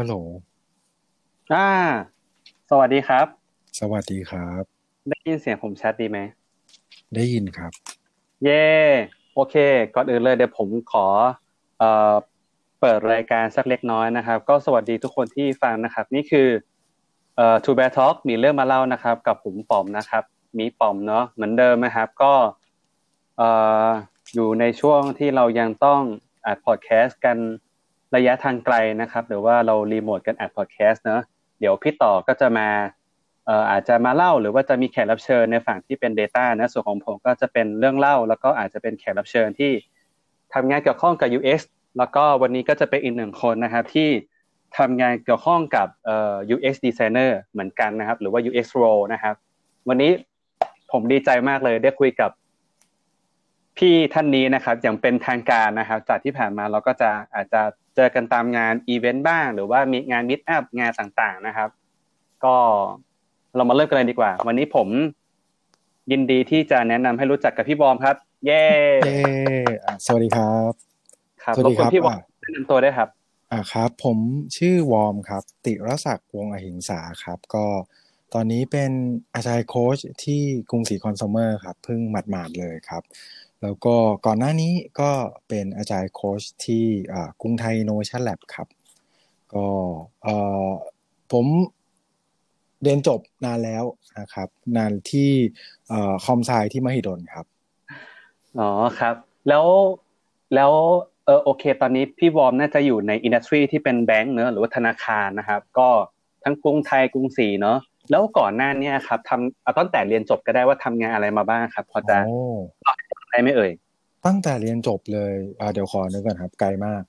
ฮัลโหลอ่า สวัสดีครับ สวัสดีครับ ได้ยินเสียงผมชัดดีไหม ได้ยินครับ เย่โอเค ก่อนอื่นเลยเดี๋ยวผมขอเอ่อเปิดรายการสักเล็กน้อยนะครับ ก็สวัสดีทุกคนที่ฟังนะครับ นี่คือเอ่อ Two Bear Talk มีเรื่องมาเล่านะครับ กับผมป๋อมนะครับ มีป๋อมเนาะเหมือนเดิมนะครับ ก็เอ่ออยู่ในช่วงที่เรายังต้องอัดพอดแคสต์กัน ระยะทางไกลนะครับ หรือว่าเรารีโมทกันอัดพอดแคสต์เนาะเดี๋ยวพี่ต่อก็จะมาเอ่ออาจจะมาเล่าหรือว่าจะมีแขกรับเชิญในฝั่งที่เป็น Data นะส่วนของผมก็จะเป็นเรื่องเล่า แล้วก็อาจจะเป็นแขกรับเชิญที่ทำงานเกี่ยวข้องกับ UX แล้วก็วันนี้ก็จะเป็นอีกหนึ่งคนนะครับที่ทำงานเกี่ยวข้องกับเอ่อ UX designer เหมือนกันนะครับ หรือว่า UX role นะครับ วันนี้ผมดีใจมากเลยได้คุยกับพี่ท่านนี้นะครับ อย่างเป็นทางการนะครับ จากที่ผ่านมาเราก็จะอาจจะ เจอกันตามงานอีเวนต์บ้าง หรือว่ามีงานมิตอัพงานต่างๆนะครับ ก็เรามาเริ่มกันเลยดีกว่า วันนี้ผมยินดีที่จะแนะนำให้รู้จักกับพี่บอมครับ เย้เย้อะสวัสดีครับ ครับสวัสดีครับบกวนพี่บอมอะแนะนำตัวได้วยครับ อ่าครับ ผมชื่อวอร์มครับ ติรศักดิ์วงศ์อหิงสาครับ ก็ตอนนี้เป็นAgile Coach ที่กรุงศรี Consumer ครับเพิ่งหมาดๆเลยครับ แล้วก็ก่อนหน้านี้ก็เป็น Agile Coach ที่อ่ากรุงไทย Innovation Lab ครับ ก็เอ่อผมเรียนจบนานแล้วนะครับ นานที่เอ่อ com sci ที่มหิดลครับ อ๋อครับ แล้วแล้วเออโอเค ตอนนี้พี่วอมน่าจะอยู่ใน industry ที่เป็นแบงก์เนอะหรือว่าธนาคารนะครับ ก็ทั้งกรุงไทยกรุงศรีเนอะแล้วก่อนหน้าเนี้ครับทำเอาตั้งแต่เรียนจบก็ได้ว่าทำงานอะไรมาบ้างครับ พอจะโอ้ ได้ไหมเอ่ย ตั้งแต่เรียนจบเลยอ่าเดี๋ยวขอนึกก่อนครับ ไกลมาก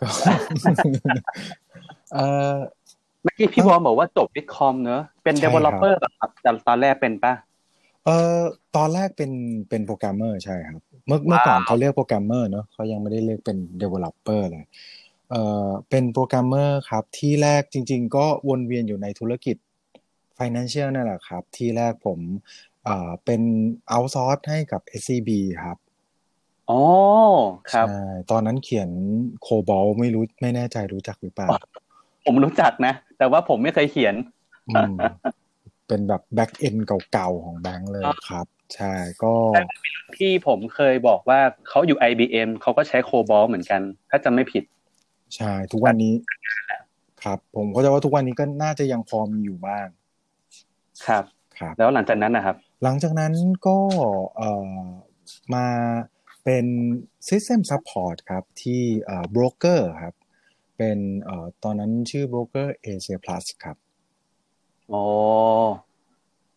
ก็เอ่อเมื่อกี้พี่วอมบอกว่าจบวิทคอมเนอะเป็นใช่ครับ developer แบบครับแต่ตอนแรกเป็นปะเอ่อตอนแรกเป็นเป็นโปรแกรมเมอร์ใช่ครับ เมื่อเมื่อก่อนว้าวเขาเรียกโปรแกรมเมอร์เนอะเขายังไม่ได้เรียกเป็น developer เลยเอ่อเป็นโปรแกรมเมอร์ครับ ที่แรกจริง ๆ ก็วนเวียนอยู่ในธุรกิจ financial นั่นแหละครับ ที่แรกผม เอ่อเป็น outsource ให้กับ SCB ครับอ๋อครับ ใช่ตอนนั้นเขียน COBOL ไม่รู้ไม่แน่ใจรู้จักหรือเปล่า ผมรู้จักนะ แต่ว่าผมไม่เคยเขียนอืมเป็นแบบ backend เก่าๆของแบงค์เลยครับ ใช่ก็พี่ผมเคยบอกว่าเขาอยู่ IBM เขาก็ใช้โคบอลเหมือนกัน ถ้าจำไม่ผิด ใช่ ทุกวันนี้ ครับ ผมก็จะว่าทุกวันนี้ก็น่าจะยังพอมีอยู่บ้าง ครับ ครับ แล้วหลังจากนั้นนะครับ หลังจากนั้นก็เอ่อมาเป็น System Support ครับ ที่เอ่อ Broker ครับ เป็นเอ่อตอนนั้นชื่อ Broker Asia Plus ครับอ๋อ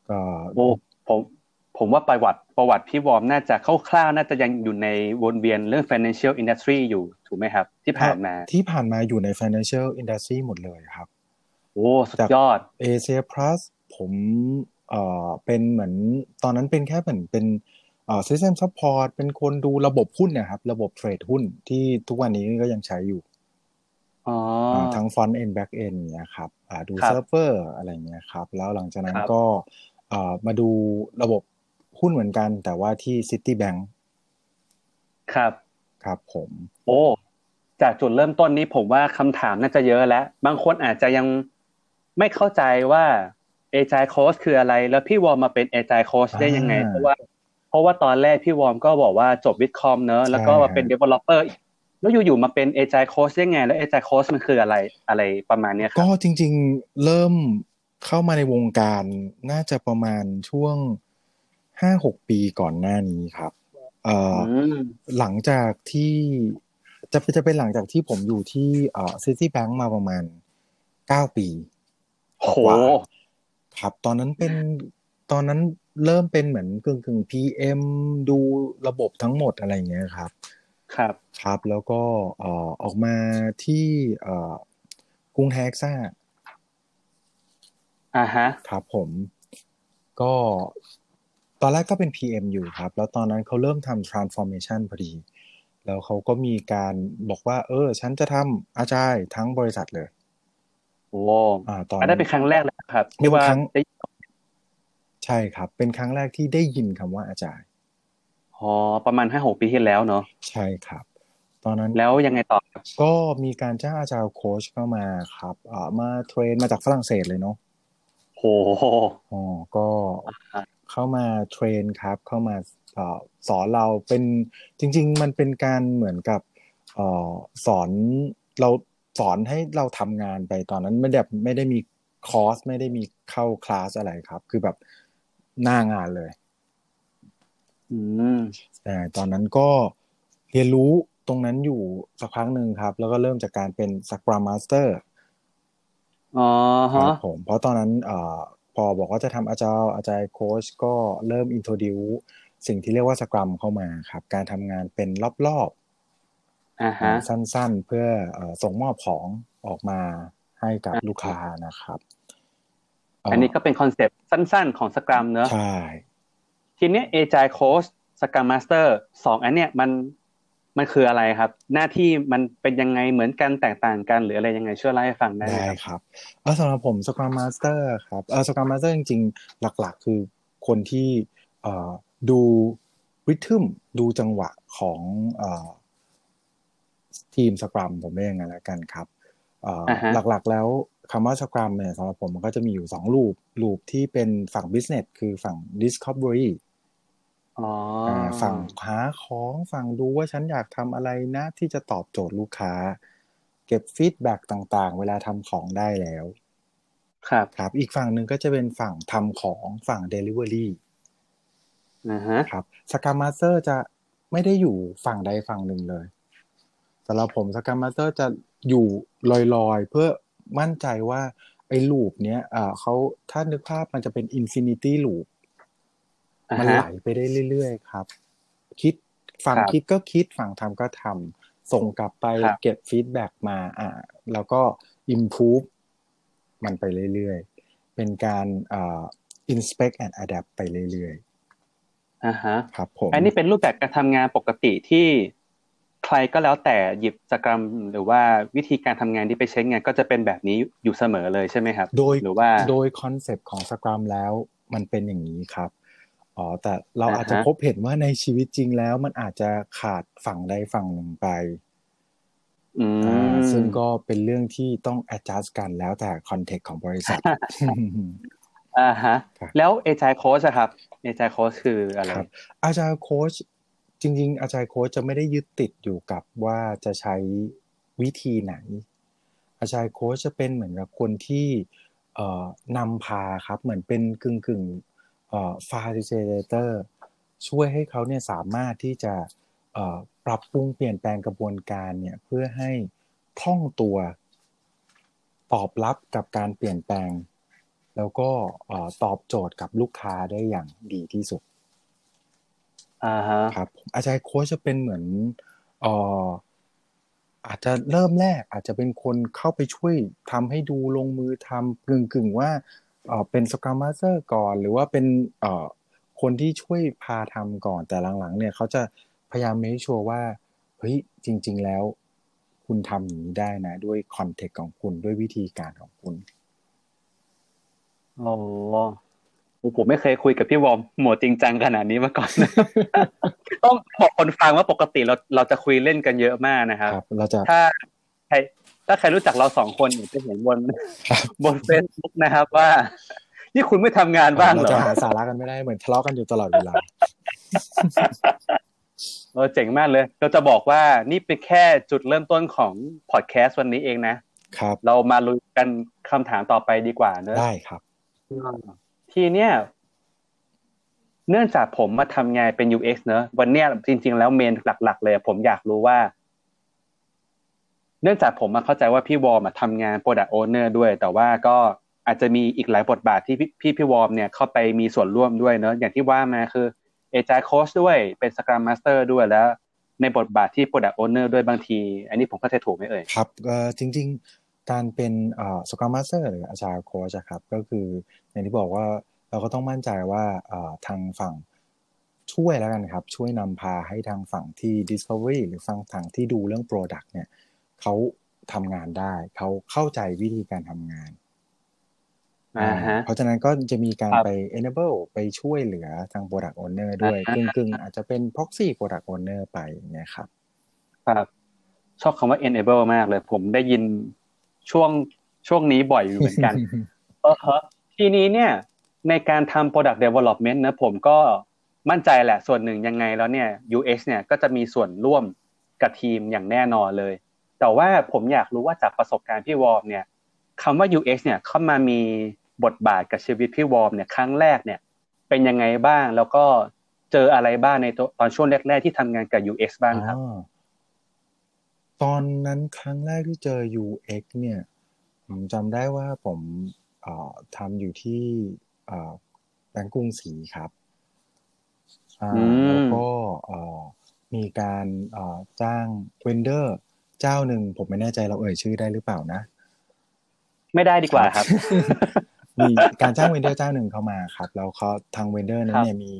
ก็โอ้ผมผมว่าประวัติประวัติพี่วอร์มน่าจะคร่าวๆน่าจะยังอยู่ในวนเวียนเรื่อง financial industry อยู่ถูกไหมครับ ที่ผ่านมาที่ผ่านมาอยู่ใน Financial Industry หมดเลยครับ โอ้สุดยอด Asia Plus ผมเอ่อ เป็นเหมือนตอนนั้นเป็นแค่เหมือนเป็นเอ่อ System Support เป็นคนดูระบบหุ้นเนะครับ ระบบเทรดหุ้นที่ทุกวันนี้ก็ยังใช้อยู่อ๋ออาทั้ง Front End Back End เนี่ยครับอ่าดูครับเซิร์ฟเวอร์อะไรเงี้ยครับ แล้วหลังจากนั้นครับก็เอ่อมาดูระบบหุ้นเหมือนกัน แต่ว่าที่ Citibank ครับ ครับผม โอ้จากจุดเริ่มต้นนี้ผมว่าคำถามน่าจะเยอะแล้ว บางคนอาจจะยังไม่เข้าใจว่า Agile Coach คืออะไร แล้วพี่วอร์มมาเป็น Agile Coach ได้ยังไงอ่าเพราะว่า เพราะว่าตอนแรกพี่วอร์มก็บอกว่าจบวิทคอมเนอะแล้วก็มาเป็น Developer อีกแล้วอยู่ๆมาเป็น Agile Coach ได้ไง แล้ว Agile Coach มันคืออะไรอะไรประมาณเนี้ยครัก็บจริง ๆ เริ่มเข้ามาในวงการน่าจะประมาณช่วงห้าหกปีก่อนหน้านี้ครับเอ่อออืมหลังจากที่จะจะเป็นหลังจากที่ผมอยู่ที่เอ่อซิตี้แบงก์มาประมาณเก้าปีโหกว่าๆ ครับ ตอนนั้นเป็นตอนนั้นเริ่มเป็นเหมือนกึ่งกึ่ง PM ดูระบบทั้งหมดอะไรอย่างเงี้ยครับ ครับครับแล้วก็เอ่อออกมาที่เอ่อกรุงเทคซ่าอ่าฮะครับผมก็ตอนแรกก็เป็น PM อยู่ครับ แล้วตอนนั้นเขาเริ่มทำ transformation พอดี แล้วเขาก็มีการบอกว่า เออ ฉันจะทำอาจายทั้งบริษัทเลย โอ้อ่าตอนอันนั้นเป็นครั้งแรกเลยครับเป็นที่ว่าครั้งได้ใช่ครับ เป็นครั้งแรกที่ได้ยินคำว่าอาจารย์อ๋อประมาณห้าหกปีที่แล้วเนาะใช่ครับ ตอนนั้นแล้วยังไงต่อก็มีการจ้าง Agile Coach เข้ามาครับเอ่อมา train มาจากฝรั่งเศสเลยเนาะโหอ๋อก็เข้ามาเทรนครับ เข้ามาเอ่อสอนเราเป็นจริง ๆ มันเป็นการเหมือนกับเอ่อสอนเรา สอนให้เราทำงานไปตอนนั้นไม่ได้ไม่ได้มีคอร์สไม่ได้มีเข้าคลาสอะไรครับ คือแบบหน้างานเลย อืมแต่ตอนนั้นก็เรียนรู้ตรงนั้นอยู่สักพักหนึ่งครับ แล้วก็เริ่มจากการเป็นสัก r ร m Master อ๋อครัฮะบผม เพราะตอนนั้นเอ่อพอบอกว่าจะทำอาจารย์อาจารย์โค้ชก็เริ่ม introduce สิ่งที่เรียกว่าสกรัมเข้ามาครับ การทำงานเป็นรอบอ่าๆฮะ สั้นๆ เพื่อเอ่อส่งมอบของออกมาให้กับลูกค้านะครับเอันนี้ก็เป็นคอนเซปต์สั้นๆ ของ Scrum เนอะใช่ทีเนี้ย Agile Coach Scrum Master สองอันเนี้ยมันมันคืออะไรครับ หน้าที่มันเป็นยังไงเหมือนกันแตกต่างกันหรืออะไรยังไงช่วยเล่าให้ฟังได้ไหมได้ครับครับแล้วสำหรับผม Scrum Master ครับเออ Scrum Master จริงๆ หลักๆ คือคนที่เอ่อดู rhythm ดูจังหวะของเอ่อ ทีม Scrum ผมเรียกอย่างนั้นแล้วกันครับเอ่ออาฮะหลักๆแล้วคำว่า Scrum เนี่ยสำหรับผมมันก็จะมีอยู่สอง loop loop ที่เป็นฝั่ง business คือฝั่ง discovery อ๋ออ่าฝั่งหาของฝั่งดูว่าฉันอยากทำอะไรนะ ที่จะตอบโจทย์ลูกค้า เก็บ feedback ต่างๆ เวลาทำของได้แล้ว ครับครับ อีกฝั่งหนึ่งก็จะเป็นฝั่งทำของฝั่ง Delivery อ่าฮะครับสก r มมาสเตอร์จะไม่ได้อยู่ฝั่งใดฝั่งหนึ่งเลย สำหรับผมสก r มมาสเตอร์จะอยู่ลอยๆ เพื่อมั่นใจว่าไอ้ loop เนี้ยอ่าเขาถ้านึกภาพมันจะเป็น infinity loop อ่ามันฮะไหลไปได้เรื่อยๆครับ คิดฝั่งครับคิดก็คิดฝั่งทำก็ทำส่งกลับไปครับเก็บ feedback มา อ่า แล้วก็ improve มันไปเรื่อยๆ เป็นการอ่า inspect and adapt ไปเรื่อยอ่าฮะๆครับผมอันนี้เป็นรูปแบบการทำงานปกติที่ ใครก็แล้วแต่หยิบ Scrum หรือว่าวิธีการทำงานที่ไปใช้งานก็จะเป็นแบบนี้อยู่เสมอเลยใช่ไหมครับ โดยหรือว่าโดยคอนเซปต์ของ Scrum แล้วมันเป็นอย่างนี้ครับอ๋อแต่เราอ่าฮะอาจจะพบเห็นว่าในชีวิตจริงแล้วมันอาจจะขาดฝั่งใดฝั่งหนึ่งไปอือ่ามซึ่งก็เป็นเรื่องที่ต้อง adjust กันแล้วแต่ context ของบริษัทอ่าฮะครับแล้วเอจายโค้ชครับเอจายโค้ชคืออะไรครับอา จริง ๆ อาจารย์โค้ชจะไม่ได้ยึดติดอยู่กับว่าจะใช้วิธีไหน อาจารย์โค้ชจะเป็นเหมือนกับคนที่นำพาครับเหมือนเป็นกึ่งกึ่งๆเอ่อ facilitator ช่วยให้เขาเนี่ยสามารถที่จะปรับปรุงเปลี่ยนแปลงกระบวนการเนี่ยเพื่อให้คล่องตัวตอบรับกับการเปลี่ยนแปลง แล้วก็ตอบโจทย์กับลูกค้าได้อย่างดีที่สุด อ่าฮะครับผม Agile Coach จะเป็นเหมือนเอ่ออาจจะเริ่มแรก อาจจะเป็นคนเข้าไปช่วยทำให้ดูลงมือทำกึ่งกึ่งๆว่าเอ่อเป็นสก r มมาสเตอร์ก่อน หรือว่าเป็นเอ่อคนที่ช่วยพาทำก่อนแต่หลังๆ เนี่ยเขาจะพยายาม make sure ว่าเฮ้ยจริง ๆ แล้ว คุณทำอย่างนี้ได้นะ ด้วย context ของคุณด้วยวิธีการของคุณโอ้โห ผมไม่เคยคุยกับพี่วอร์มโหมดจริงจังขนาดนี้มาก่อนต้องบอกคนฟังว่าปกติเราเราจะคุยเล่นกันเยอะมากนะครับครับเราจะถ้าใครถ้าใครรู้จักเราสองคนเนี่ยจะเห็นบนครับบนเฟซบุ๊กนะครับ ว่านี่คุณไม่ทำงานบ้างเราเหรอจะหาสาระกันไม่ได้เหมือนทะเลาะกันอยู่ตลอดเวลาเออเจ๋งมากเลย เราจะบอกว่านี่เป็นแค่จุดเริ่มต้นของพอดแคสต์วันนี้เองนะครับ เรามาลุยกันคำถามต่อไปดีกว่าเนอะได้ครับ ทีเนี้ยเนื่องจากผมมาทำงานเป็น UX เนอะวันเนี้ยจริง ๆ แล้วเมนหลัก ๆ เลย ผมอยากรู้ว่า เนื่องจากผมมาเข้าใจว่าพี่วอร์มทำงาน Product Owner ด้วย แต่ว่าก็อาจจะมีอีกหลายบทบาทที่พี่พี่วอร์มเนี่ยเข้าไปมีส่วนร่วมด้วยเนอะอย่างที่ว่ามาคือ Agile Coach ด้วยเป็น Scrum Master ด้วยแล้ว ในบทบาทที่ Product Owner ด้วยบางที อันนี้ผมเข้าใจถูกไหมเอ่ยครับเออจริง ๆ การเป็นเอ่อสก r มมาสเตอร์หรืออาจารย์โค้ชครับก็คือ อย่างที่บอกว่าเราก็ต้องมั่นใจว่าเอ่อทางฝั่งช่วยแล้วกันครับ ช่วยนำพาให้ทางฝั่งที่ Discovery หรือฝั่งทางที่ดูเรื่อง Product เนี่ยเขาทำงานได้ เขาเข้าใจวิธีการทำงานอ่าฮะเพราะฉะนั้นก็จะมีการครับไป enable ไปช่วยเหลือทาง Product Owner ด้วยอ่าฮะกึ่งๆอาจจะเป็น proxy Product Owner ไปอย่างเงี้ยครับ ครับ ชอบคำว่า enable มากเลย ผมได้ยินช่วงช่วงนี้บ่อยอยู่เหมือนกัน เออฮะ ทีนี้เนี่ยในการทำ product development นะผมก็มั่นใจแหละส่วนหนึ่งยังไงแล้วเนี่ย UX เนี่ยก็จะมีส่วนร่วมกับทีมอย่างแน่นอนเลย แต่ว่าผมอยากรู้ว่าจากประสบการณ์พี่วอร์มเนี่ยคำว่า UX เนี่ยเข้ามามีบทบาทกับชีวิตพี่วอร์มเนี่ยครั้งแรกเนี่ยเป็นยังไงบ้างแล้วก็เจออะไรบ้างในตอนช่วงแรก ๆ ที่ทำงานกับ UX บ้างครับตอนนั้นครั้งแรกที่เจอ UX เนี่ย ผมจำได้ว่าผม ทำอยู่ที่แบงก์กรุงศรีครับแล้วก็มีการจ้างvendor เจ้าหนึ่งผมไม่แน่ใจเราเอ่ยชื่อได้หรือเปล่านะ ไม่ได้ดีกว่าครับ มีการจ้าง vendor เจ้าหนึ่งเข้ามาครับ แล้วเขาทาง vendor นั้นเนี่ยมี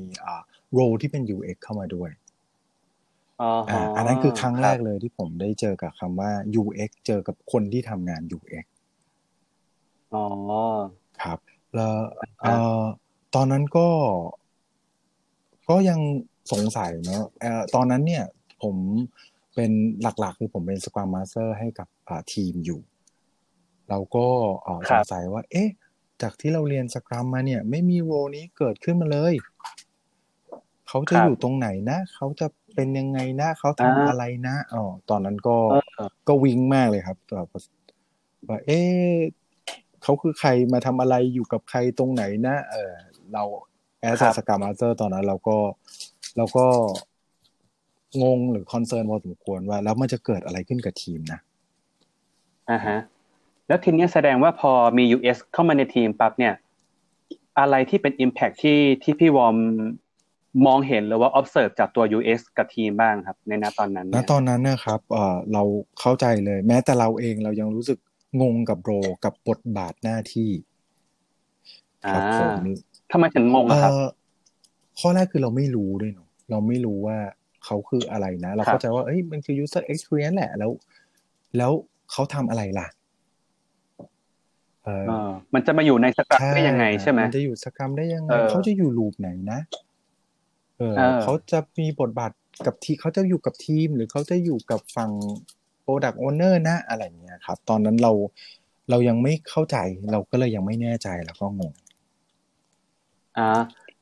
role ที่เป็น UX เข้ามาด้วยอันนั้นคือครั้งแรกเลยที่ผมได้เจอกับคำว่า UX เจอกับคนที่ทำงาน UX อ๋อ ครับ แล้วเอ่อตอนนั้นก็ ก็ยังสงสัยเนาะเอ่อตอนนั้นเนี่ย ผมเป็นหลักๆ คือผมเป็นสควอมมาสเตอร์ให้กับทีมอยู่ เราก็สงสัยว่า เอ๊ะ จากที่เราเรียนสครัมมาเนี่ย ไม่มีโรนี้เกิดขึ้นมาเลย เขาจะอยู่ตรงไหนนะ เขาจะเป็นยังไงนะ เขาทำอะไรนะอ๋อตอนนั้นก็ก็วิงมากเลยครับว่าเอ๊ะ เขาคือใครมาทำอะไรอยู่กับใครตรงไหนนะ เออเรา as Scrum Master ตอนนั้นเราก็เราก็งงหรือ concern พอสมควรว่า แล้วมันจะเกิดอะไรขึ้นกับทีมนะอ่าฮะแล้วทีนี้แสดงว่าพอมี US เข้ามาในทีมปั๊บเนี่ย อะไรที่เป็น Impact ที่ที่พี่วอร์มมองเห็นหรือว่า observe จากตัว US กับทีมบ้างครับ ในณตอนนั้นณตอนนั้นนะครับเออเราเข้าใจเลย แม้แต่เราเองเรายังรู้สึก งงกับโรกับบทบาทหน้าที่ครับผมทำไมถึงงงครับข้อแรกคือเราไม่รู้ด้วยเนาะเราไม่รู้ว่าเขาคืออะไรนะ เราเข้าใจว่าเอ้ยมันคือ user experience แหละแล้ว แล้วเขาทำอะไรล่ะเออมันจะมาอยู่ในสกรัมได้ยังไงใช่ไหมมันจะอยู่สกรัมได้ยังไงเขาจะอยู่ลูปไหนนะเออเขาจะมีบทบาทกับที่เขาจะอยู่กับทีม หรือเขาจะอยู่กับฝั่ง Product Owner นะอะไรเงี้ยครับ ตอนนั้นเราเรายังไม่เข้าใจเราก็เลยยังไม่แน่ใจแล้วก็งงอ่า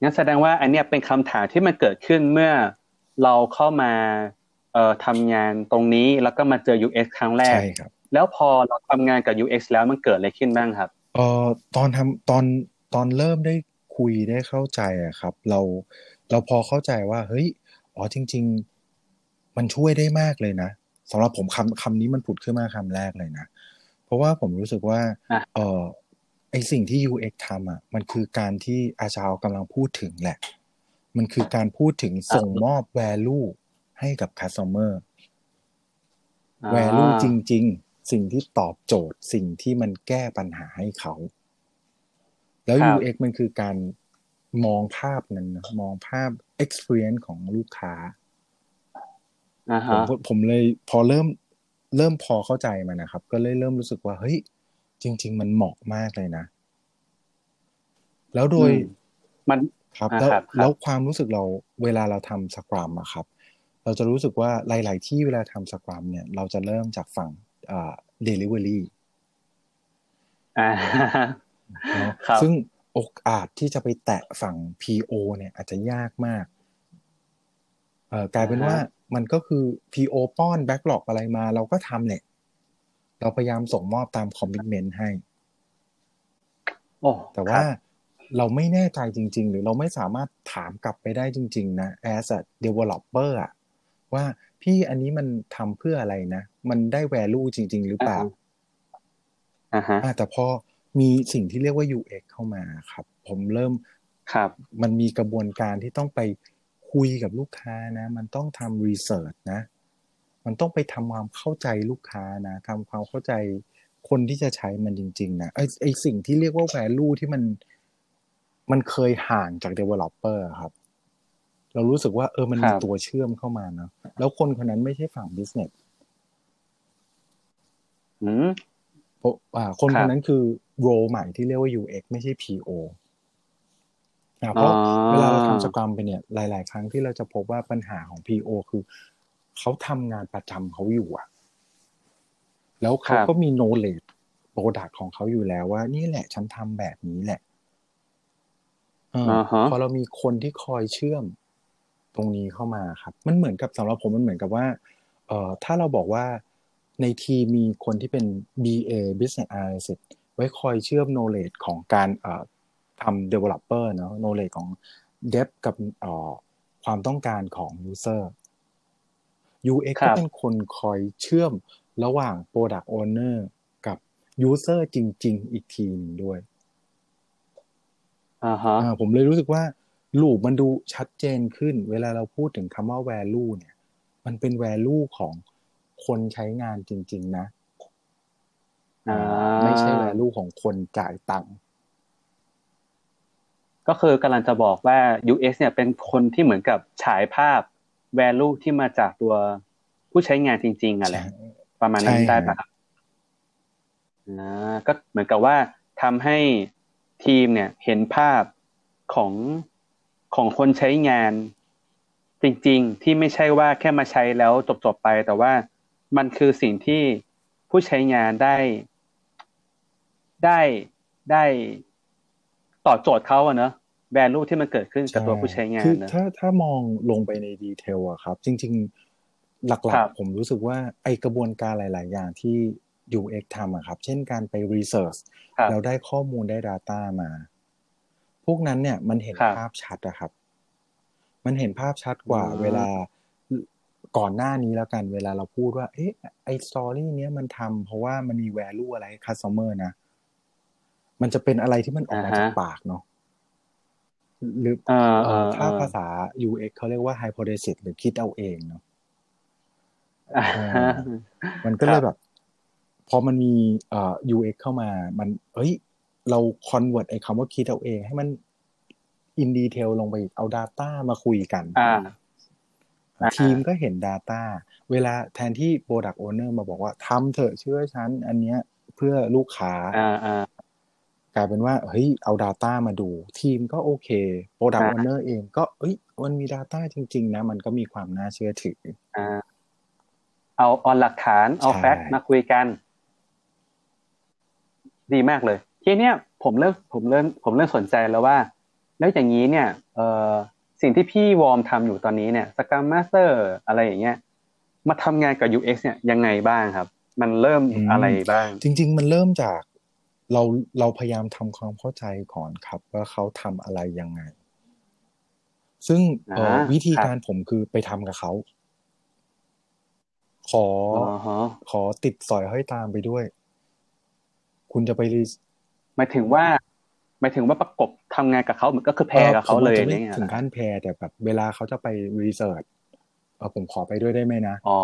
งั้นแสดงว่าอันนี้เป็นคำถามที่มันเกิดขึ้นเมื่อเราเข้ามาเอ่อทำงานตรงนี้แล้วก็มาเจอ UX ครั้งแรกใช่ครับ แล้วพอเราทำงานกับ UX แล้วมันเกิดอะไรขึ้นบ้างครับเอ่อตอนทำตอนตอนเริ่มได้คุยได้เข้าใจอะครับ เราเราพอเข้าใจว่าเฮ้ยอ๋อจริง ๆ มันช่วยได้มากเลยนะ สำหรับผมคำคำนี้มันผุดขึ้นมาคำแรกเลยนะ เพราะว่าผมรู้สึกว่าเออไอสิ่งที่ UX ทำอะ มันคือการที่อาชาวกำลังพูดถึงแหละ มันคือการพูดถึงส่งมอบ value ให้กับ customer value จริง ๆ สิ่งที่ตอบโจทย์ สิ่งที่มันแก้ปัญหาให้เขา แล้ว UX มันคือการมองภาพนั้นนะมองภาพ experience ของลูกค้า ผมผมเลยพอเริ่มเริ่มพอเข้าใจมันนะครับ ก็เลยเริ่มรู้สึกว่าเฮ้ยจริง ๆ มันเหมาะมากเลยนะ แล้วโดยมันครับแล้วแล้วความรู้สึกเราเวลาเราทำสครัมอะครับ เราจะรู้สึกว่าหลาย ๆ ที่เวลาทำสครัมเนี่ย เราจะเริ่มจากฝั่งอ่าเดลิเวอรี่ซึ่งโอกาสที่จะไปแตะฝั่ง PO เนี่ยอาจจะยากมาก เอ่อกลายเป็นว่ามันก็คือ PO ป้อน backlog อะไรมา เราก็ทำแหละเราพยายามส่งมอบตาม commitment ให้แต่ว่าเราไม่แน่ใจจริง ๆ หรือเราไม่สามารถถามกลับไปได้จริง ๆ นะ as a developer อะว่าพี่อันนี้มันทำเพื่ออะไรนะ มันได้ value จริง ๆ หรือเปล่าอ่าฮะแต่พอมีสิ่งที่เรียกว่า UX เข้ามาครับ ผมเริ่มครับ มันมีกระบวนการที่ต้องไป คุยกับลูกค้านะ มันต้องทำรีเสิร์ชนะ มันต้องไปทำความเข้าใจลูกค้านะทำความเข้าใจคนที่จะใช้มันจริง ๆ นะไอไอสิ่งที่เรียกว่า value ที่มันมันเคยห่างจาก developer ครับ เรารู้สึกว่าเออมันมีตัวเชื่อมเข้ามานะแล้วคนคนนั้นไม่ใช่ฝั่ง business อืมอ่าคนคนนั้นคือ role ใหม่ที่เรียกว่า UX ไม่ใช่ PO เพราะเวลาเราทำสกรัมไปเนี่ยหลาย ๆ ครั้งที่เราจะพบว่าปัญหาของ PO คือเขาทำงานประจำเขาอยู่อะแล้วเขาก็มี knowledge product ของเขาอยู่แล้วว่า นี่แหละฉันทำแบบนี้แหละพอเรามีคนที่คอยเชื่อมตรงนี้เข้ามาครับ มันเหมือนกับสำหรับผมมันเหมือนกับว่าเอ่อถ้าเราบอกว่าในทีมีคนที่เป็น BA Business Analyst ไว้คอยเชื่อม knowledge ของการเอ่อ ทำ developer เนาะ knowledge ของ dev กับเอ่อความต้องการของ user UX ก็เป็นคนคอยเชื่อมระหว่าง product owner กับ user จริง ๆ อีกทีนึงด้วยอ่าฮะผมเลยรู้สึกว่าลูปมันดูชัดเจนขึ้น เวลาเราพูดถึงคำว่า value เนี่ย มันเป็น value ของคนใช้งานจริง ๆ นะไม่ใช่ value ของคนจ่ายตังค์ ก็คือกำลังจะบอกว่า UX เนี่ยเป็นคนที่เหมือนกับฉายภาพ value ที่มาจากตัวผู้ใช้งานจริงๆอะไรประมาณนั้นได้ปะครับอ่าก็เหมือนกับว่าทำให้ทีมเนี่ยเห็นภาพของของคนใช้งานจริง ๆ ที่ไม่ใช่ว่าแค่มาใช้แล้วจบๆไป แต่ว่ามันคือสิ่งที่ผู้ใช้งานได้ได้ได้ ตอบโจทย์เขาอะเนอะแวลูที่มันเกิดขึ้นกับตัวผู้ใช้งานนะถ้าถ้ามองลงไปในดีเทลอะครับ จริง ๆ หลักๆ ผมรู้สึกว่าไอกระบวนการหลาย ๆ อย่างที่ UX ทำอะครับ เช่นการไป research เราได้ข้อมูลได้ Data มา พวกนั้นเนี่ยมันเห็นภาพชัดอะครับ มันเห็นภาพชัดกว่าเวลาก่อนหน้านี้แล้วกันเวลาเราพูดว่า เอ๊ะไอสตอรี่เนี้ยมันทำเพราะว่ามันมี value อะไร customer นะ มันจะเป็นอะไรที่มันออกมาจากปากเนาะหรือถ้าภาษา UX เขาเรียกว่า hypothesis หรือคิดเอาเองเนาะมันก็เลยแบบพอมันมีเอ่อ UX เข้ามา มันเอ้ย เรา convert ไอ้คำว่าคิดเอาเอง ให้มัน in detail ลงไปเอา Data มาคุยกันทีมก็เห็น Data เวลาแทนที่ Product Owner มาบอกว่าทำเถอะเชื่อฉัน อันเนี้ยเพื่อลูกค้า กลายเป็นว่าเฮ้ยเอา Data มาดูทีมก็โอเค Product Owner เองก็เอ้ยมันมี Data จริง ๆ นะ มันก็มีความน่าเชื่อถือเอาเอาหลักฐานเอา fact มาคุยกัน ดีมากเลย ทีเนี้ยผมเริ่มผมเริ่มผมเริ่มสนใจแล้วว่า แล้วอย่างนี้เนี่ยเอ่อสิ่งที่พี่วอร์มทำอยู่ตอนนี้เนี่ย Scrum Master อะไรอย่างเงี้ยมาทำงานกับ UX เนี่ยยังไงบ้างครับ มันเริ่มอะไรบ้าง จริง ๆ มันเริ่มจาก เราเราพยายามทำความเข้าใจก่อนครับ ว่าเขาทำอะไรยังไง ซึ่งวิธีการผมคือไปทำกับเขา ขอขอติดสอยห้อยตามไปด้วย คุณจะไปรีหมายถึงว่าหมายถึงว่าประกบทำงานกับเขาเหมือนก็คือแพรกับเขาเลยอย่างเงี้ยถึงขั้นแพรแต่แบบเวลาเขาจะไปรีเสิร์ชเออผมขอไปด้วยได้ไหมนะอ๋อ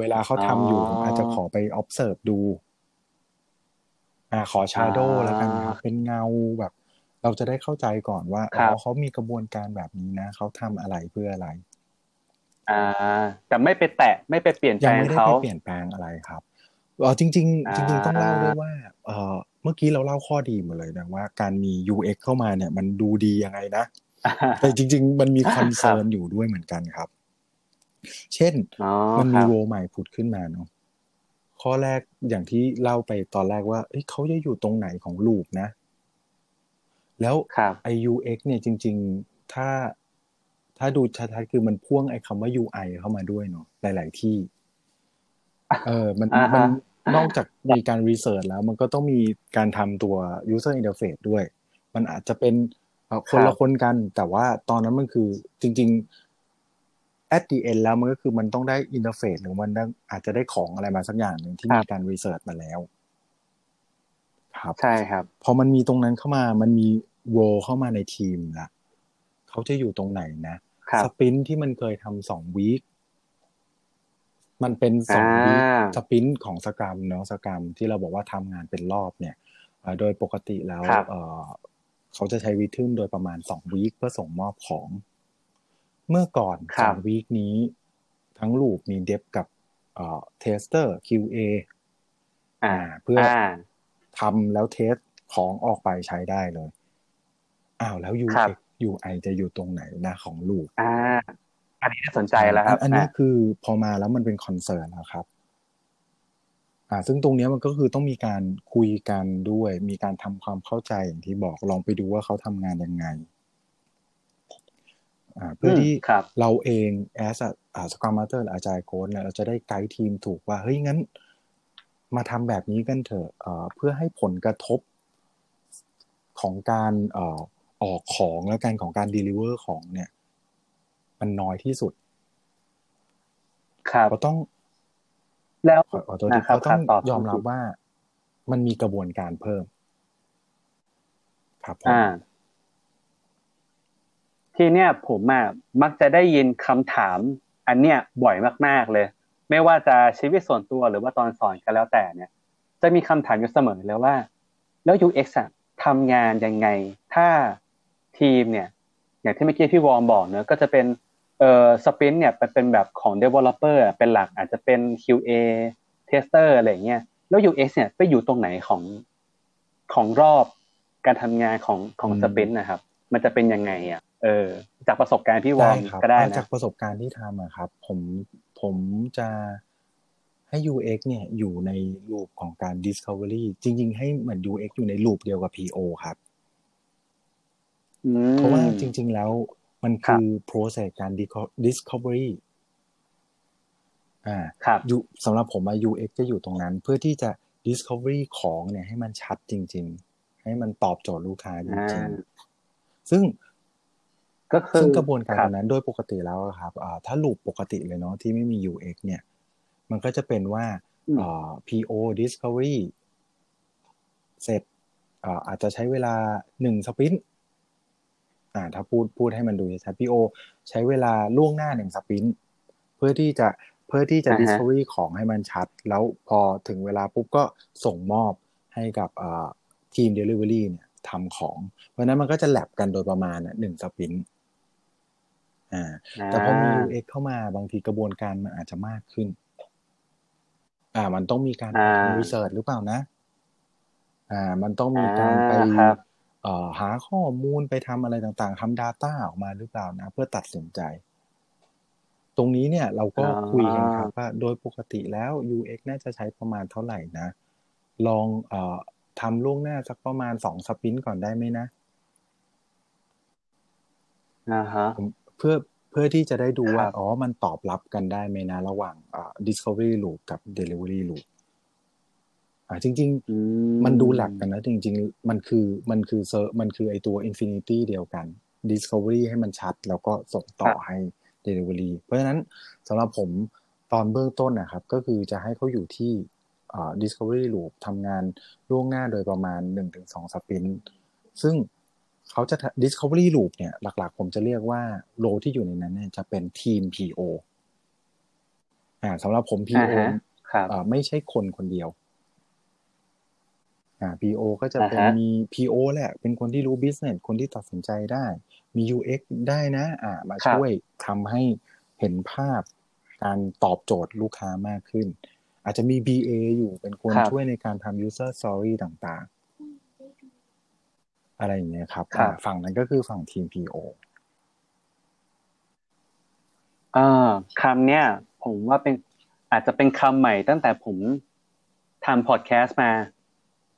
เวลาเขาทำอยู่ผมอาจจะขอไป observe ดู อ่าขอ shadow แล้วกันครับเป็นเงาแบบ เราจะได้เข้าใจก่อนว่าอ๋อเขามีกระบวนการแบบนี้นะเขาทำอะไรเพื่ออะไร อ่า แต่ไม่ไปแตะไม่ไปเปลี่ยนแปลงเขายังไม่ได้ไปเปลี่ยนแปลงอะไรครับเออจริง ๆ จริง ๆ ต้องเล่าด้วยว่า เออเมื่อกี้เราเล่าข้อดีหมดเลยนะว่าการมี UX เข้ามาเนี่ย มันดูดียังไงนะแต่จริง ๆ มันมี concern อยู่ด้วยเหมือนกันครับ เช่นมันมีโรใหม่ผุดขึ้นมาเนาะ ข้อแรกอย่างที่เล่าไปตอนแรกว่าเขาจะอยู่ตรงไหนของลูปนะ แล้วไอ UX เนี่ยจริง ๆ ถ้าถ้าดูชัดๆคือมันพ่วงไอคำว่า UI เข้ามาด้วยเนาะหลาย ๆ ที่ เออมันมันนอกจากมีการรีเสิร์ชแล้ว มันก็ต้องมีการทำตัว user interface ด้วย มันอาจจะเป็นคนละคนกัน แต่ว่าตอนนั้นมันคือจริง ๆ at the end แล้วมันก็คือมันต้องได้ interface หรือมันอาจจะได้ของอะไรมาสักอย่างหนึ่งที่มีการ research มาแล้ว ครับใช่ครับ พอมันมีตรงนั้นเข้ามามันมี role เข้ามาในทีมละเขาจะอยู่ตรงไหนนะ sprint ที่มันเคยทำสอง week มันเป็นสอง week sprint ของ Scrum เนาะ Scrum ที่เราบอกว่าทำงานเป็นรอบเนี่ยโดยปกติแล้วเขาจะใช้ rhythm โดยประมาณสอง week เพื่อส่งมอบของ เมื่อก่อนสอง week นี้ ทั้ง loop มี dev กับ tester QA อ่า เพื่อทำแล้ว test ของออกไปใช้ได้เลย อ้าวแล้ว UX UI จะอยู่ตรงไหนนะของ loop อ่า อันนี้น่าสนใจแล้วครับ อันนี้คือพอมาแล้วมันเป็น concern นะครับ อ่า ซึ่งตรงนี้มันก็คือต้องมีการคุยกันด้วย มีการทำความเข้าใจอย่างที่บอกลองไปดูว่าเขาทำงานยังไงอ่า เพื่อที่เราเอง as a อ่า Scrum Master หรือ Agile Coach เนี่ยเราจะได้ไกด์ทีมถูกว่าเฮ้ยงั้น มาทำแบบนี้กันเถอะเอ่อเพื่อให้ผลกระทบของการเอ่อออกของและการของการ deliver ของเนี่ย มันน้อยที่สุด ครับเราต้อง แล้วเราต้องยอมรับว่ามันมีกระบวนการเพิ่ม ครับอ่า ทีเนี้ยผมอะมักจะได้ยินคำถาม อันเนี้ยบ่อยมากๆเลย ไม่ว่าจะชีวิตส่วนตัวหรือว่าตอนสอนก็แล้วแต่เนี่ย จะมีคำถามอยู่เสมอเลยว่า แล้ว UX อะทำงานยังไง ถ้าทีมเนี่ย อย่างที่เมื่อกี้พี่วอร์มบอกเนอะก็จะเป็นเอ่อสปินเนี่ยเป็นแบบของ developer เป็นหลักอาจจะเป็น QA tester อะไรเงี้ยแล้ว UX เนี่ยไปอยู่ตรงไหนของของรอบการทำงานของของสปินนะครับ มันจะเป็นยังไงอะเออ จากประสบการณ์พี่วอร์มก็ได้นะจากประสบการณ์ที่ทำอะครับ ผมผมจะให้ UX เนี่ยอยู่ในลูปของการ discovery จริง ๆ ให้เหมือน UX อยู่ในลูปเดียวกับ PO ครับเพราะว่าจริง ๆ แล้วมันคือ process การ discovery อ่าครับสำหรับผมมา UX จะอยู่ตรงนั้น เพื่อที่จะ discovery ของเนี่ยให้มันชัดจริง ๆ ให้มันตอบโจทย์ลูกค้าจริงๆ ซึ่งก็คือซึ่งกระบวนการนั้นโดยปกติแล้วครับถ้าลูปปกติเลยเนาะที่ไม่มี UX เนี่ย มันก็จะเป็นว่า PO discovery เสร็จอาจจะใช้เวลาหนึ่งสปินอ่าถ้าพูดพูดให้มันดูชัดพี่โอใช้เวลาล่วงหน้าหนึ่งสปินเพื่อที่จะเพื่อที่จะ discovery ของให้มันชัด แล้วพอถึงเวลาปุ๊บก็ส่งมอบให้กับทีม delivery เนี่ย ทำของ เพราะนั้นมันก็จะแลบกันโดยประมาณหนึ่งสปินอ่า แต่พอมี UX เข้ามาบางทีกระบวนการมันอาจจะมากขึ้น อ่า มันต้องมีการทำรีเสิร์ชหรือเปล่านะ อ่า มันต้องมีการไปหาข้อมูลไปทำอะไรต่างๆทำ Data ออกมาหรือเปล่านะ เพื่อตัดสินใจ ตรงนี้เนี่ยเราก็คุยกันครับว่าโดยปกติแล้ว UX น่าจะใช้ประมาณเท่าไหร่นะ ลองเอ่อ ทำล่วงหน้าสักประมาณสองสปินก่อนได้ไหมนะอ่าฮะเพื่อเพื่อที่จะได้ดูว่า อ๋อ มันตอบรับกันได้ไหมนะ ระหว่างอ่า discovery loop กับ delivery loop อ่าจริง ๆ มันดูหลักกันนะ จริง ๆ มันคือมันคือเซอร์มันคือไอตัว Infinity เดียวกัน Discovery ให้มันชัด แล้วก็ส่งต่อให้ Delivery เพราะฉะนั้นสำหรับผมตอนเบื้องต้นนะครับ ก็คือจะให้เขาอยู่ที่ Discovery Loop ทำงานล่วงหน้าโดยประมาณ 1-2 สปิน ซึ่งเขาจะ Discovery Loop เนี่ยหลักๆ ผมจะเรียกว่าโลที่อยู่ในนั้นเนี่ยจะเป็นทีม PO อ่าสำหรับผม PO อ่าไม่ใช่คนคนเดียวอ่า PO ก็จะเป็นมี PO แหละ เป็นคนที่รู้ business คนที่ตัดสินใจได้ มี UX ได้นะ อ่า มาช่วยทำให้เห็นภาพการตอบโจทย์ลูกค้ามากขึ้น อาจจะมี BA อยู่เป็นคนช่วยในการทำ user story ต่างๆ อะไรอย่างเงี้ยครับฝั่งนั้นก็คือฝั่งทีม PO อ่าคำเนี้ยผมว่าเป็นอาจจะเป็นคำใหม่ตั้งแต่ผมทำพอดแคสต์มา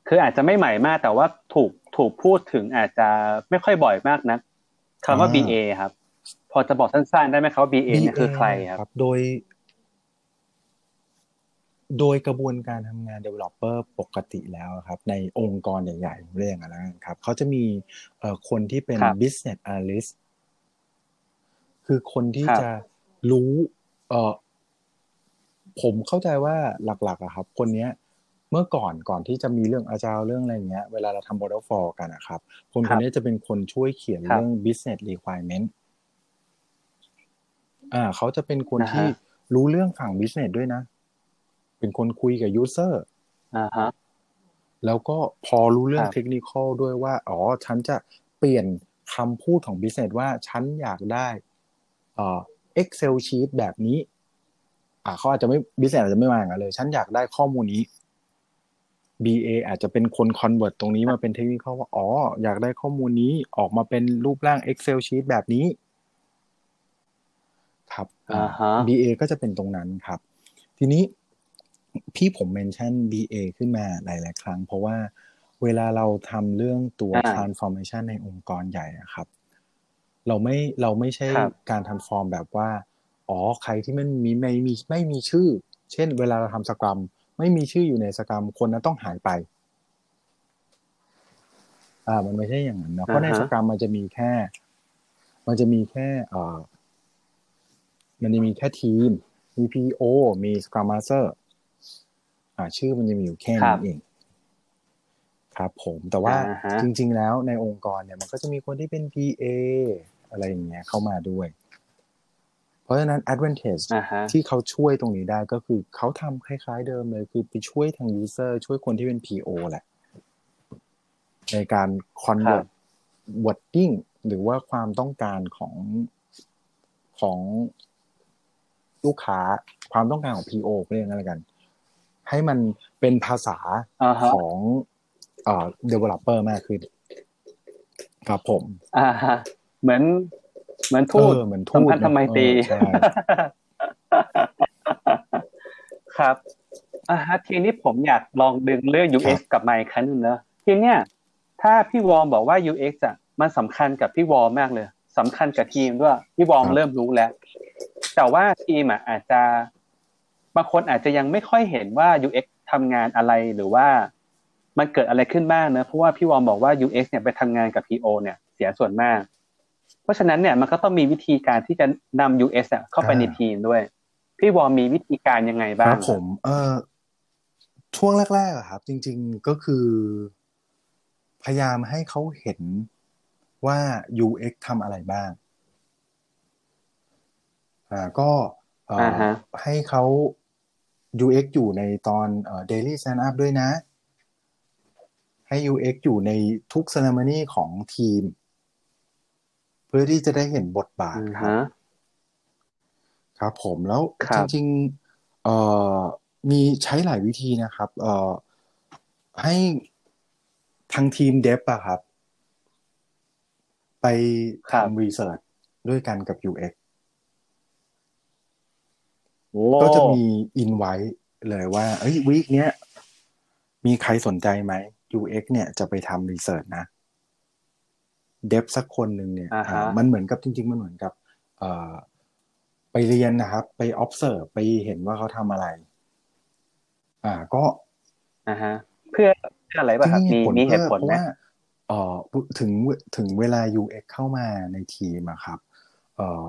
คืออาจจะไม่ใหม่มาก แต่ว่าถูกถูกพูดถึงอาจจะไม่ค่อยบ่อยมากนะคำว่า BA ครับ พอจะบอกสั้นๆ ได้ไหมครับว่า BA เนี่ยคือใครครับ โดย โดยกระบวนการทำงาน developer ปกติแล้วครับในองค์กรใหญ่ๆเรียกอะไรครับเขาจะมีคนที่เป็น business analyst คือคนที่จะรู้เออผมเข้าใจว่าหลักๆอะครับ คนเนี้ยเมื่อก่อนก่อนที่จะมีเรื่องอาจารย์เรื่องอะไรเงี้ยเวลาเราทำ waterfall กันนะครับคนคนนี้จะเป็นคนช่วยเขียนเรื่อง business requirement อ่าเขาจะเป็นคนที่รู้เรื่องฝั่ง business ด้วยนะ เป็นคนคุยกับ user อ่าฮะแล้วก็พอรู้เรื่องเทคนิคด้วยว่า อ๋อ ฉันจะเปลี่ยนคำพูดของ business ว่าฉันอยากได้อ่า Excel sheet แบบนี้ อ่าเขาอาจจะไม่ business อาจจะไม่มาอย่างนั้นเลย ฉันอยากได้ข้อมูลนี้ BA อาจจะเป็นคนคอนเวิร์ตตรงนี้มาเป็นเทคนิคว่า อ๋อ อยากได้ข้อมูลนี้ออกมาเป็นรูปร่าง Excel sheet แบบนี้ ครับอ่าฮะ BA ก็จะเป็นตรงนั้นครับ ทีนี้ พี่ผมเมนชั่น BA ขึ้นมาหลาย ๆ ครั้ง เพราะว่าเวลาเราทำเรื่องตัวอ่า transformation ในองค์กรใหญ่อะครับ เราไม่เราไม่ใช่ครับการ transform แบบว่า อ๋อใครที่มันมีไม่มีไม่มีชื่อ เช่น เวลาเราทำสกรัมไม่มีชื่ออยู่ในสกรัมคนนั้นต้องหายไป อ่า มันไม่ใช่อย่างนั้นนะเพราะในอ่าฮะสกรัมมันจะมีแค่ มันจะมีแค่เอ่อมันจะมีแค่ทีมมี PO มี Scrum Master อ่า ชื่อมันจะมีอยู่แค่ครันี้บเองครับผมแต่ว่าอ่าฮะจริง ๆ แล้วในองค์กรเนี่ยมันก็จะมีคนที่เป็น PA อะไรอย่างเงี้ยเข้ามาด้วย เพราะฉะนั้น advantage อ่าฮะที่เขาช่วยตรงนี้ได้ก็คือเขาทำคล้ายๆเดิมเลย คือไปช่วยทาง user ช่วยคนที่เป็น PO แหละ ในการ convert wording หรือว่าความต้องการของของลูกค้าความต้องการของ PO เรียกงั้นแล้วกัน ให้มันเป็นภาษาอ่าฮะของเอ่อ developer มากขึ้น ครับผมอ่าฮะเหมือน เหมือนทูตเออเหมือนทูสัมตพันธไมตรีเออใช่ครับอ่าฮะทีนี้ผมอยากลองดึงเรื่อง UX กลับมาอีกครั้งหนึงนะทีเนี้ยถ้าพี่วอร์มบอกว่า UX อะมันสำคัญกับพี่วอร์มมากเลยสำคัญกับทีมด้วยพี่วอร์มครับเริ่มรู้แล้ว แต่ว่าทีมอะอาจจะ บางคนอาจจะยังไม่ค่อยเห็นว่า UX ทำงานอะไรหรือว่ามันเกิดอะไรขึ้นบ้างนะเพราะว่าพี่วอร์มบอกว่า UX เนี่ยไปทำงานกับ PO เนี่ยเสียส่วนมาก เพราะฉะนั้นเนี่ยมันก็ต้องมีวิธีการที่จะนำ US อะเข้าไปในอ่าทีมด้วย พี่วอร์มมีวิธีการยังไงบ้าคงรับผม เออช่วงแรกๆอะครับ จริง ๆก็คือ พยายามให้เขาเห็นว่า UX ทำอะไรบ้าง อ่าก็เอ่ออาฮะให้เขา UX อยู่ในตอนเอ่อ daily stand up ด้วยนะ ให้ UX อยู่ในทุก ceremony ของทีม เพื่อที่จะได้เห็นบทบาทอือครับฮะครับผมแล้วครัจบริงๆเอ่อมีใช้หลายวิธีนะครับ เอ่อให้ทางทีมเดฟอะครับ ไปครับทำรีเสิร์ชด้วยกันกับ UX โอ้ ก็จะมีอินไว้เลยว่า เอ้ยวีคเนี้ย มีใครสนใจไหม UX เนี่ยจะไปทำรีเสิร์ชนะ เดฟสักคนหนึ่งเนี่ยอ่าฮะอ่ามันเหมือนกับจริง ๆ มันเหมือนกับเอ่อไปเรียนนะครับ ไป observe ไปเห็นว่าเขาทำอะไร อ่าก็อ่าฮะ เพื่อเพื่ออะไรป่ะครับจมีงๆมีเหพื่อตุผลเพราะไหมว่าเอ่อถึงถึงเวลา UX เข้ามาในทีมอะครับ เอ่อ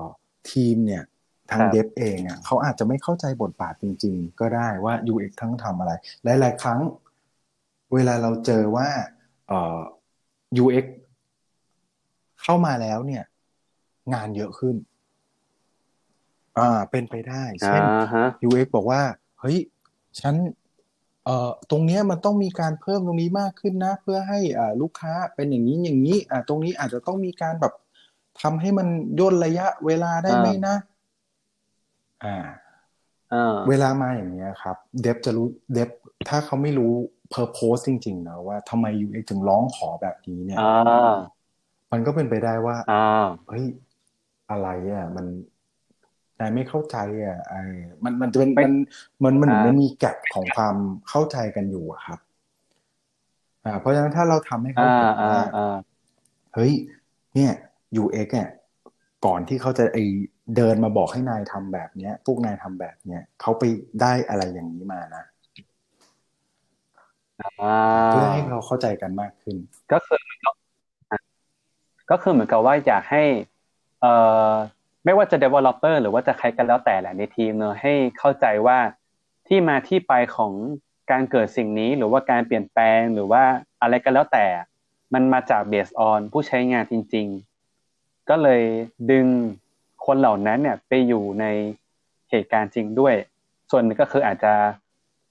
ทีมเนี่ย ทางครับเดฟเองอะเขาอาจจะไม่เข้าใจบทบาทจริง ๆ ก็ได้ว่า UX ทั้งทำอะไร หลาย ๆ ครั้ง เวลาเราเจอว่าเอ่อ UX เข้ามาแล้วเนี่ย งานเยอะขึ้น อ่า เป็นไปได้ เช่นอ่าฮะ UX บอกว่า เฮ้ย ฉัน เอ่อ ตรงเนี้ยมันต้องมีการเพิ่มตรงนี้มากขึ้นนะ เพื่อให้อ่าลูกค้าเป็นอย่างนี้อย่างนี้ อ่า ตรงนี้อาจจะต้องมีการแบบทำให้มันย่นระยะเวลาได้ไหมนะ อ่าอ่าเวลามาอย่างเงี้ยครับ เดฟจะรู้เดฟถ้าเขาไม่รู้ purpose จริงๆนะว่าทำไม UX ถึงร้องขอแบบนี้เนี่ยอ่ามันก็เป็นไปได้ว่าอ่าเฮ้ยอะไรอะ มันนายไม่เข้าใจอะไอ้มันมันจะเป็นมันมันมันอ่ามัมันมีแกลของความเข้าใจกันอยู่อะครับ อ่า เพราะฉะนั้นถ้าเราทำให้เขาอ่าเห็นอ่าว่าอ่าเฮ้ย เนี่ย UX เนี่ยก่อนที่เขาจะไอ เดินมาบอกให้นายทำแบบเนี้ย พวกนายทำแบบเนี้ยเขาไปได้อะไรอย่างนี้มานะอ่าเพื่อให้เราเข้าใจกันมากขึ้น ก็คืออะก็คือเหมือนกับว่าอยากให้ เอ่อไม่ว่าจะ developer หรือว่าจะใครกันแล้วแต่แหละในทีมเนอะให้เข้าใจว่าที่มาที่ไปของการเกิดสิ่งนี้หรือว่าการเปลี่ยนแปลงหรือว่าอะไรกันแล้วแต่ มันมาจาก based on ผู้ใช้งานจริง ๆ ก็เลยดึง คนเหล่านั้นเนี่ยไปอยู่ในเหตุการณ์จริงด้วย ส่วนหนึ่งก็คืออาจจะ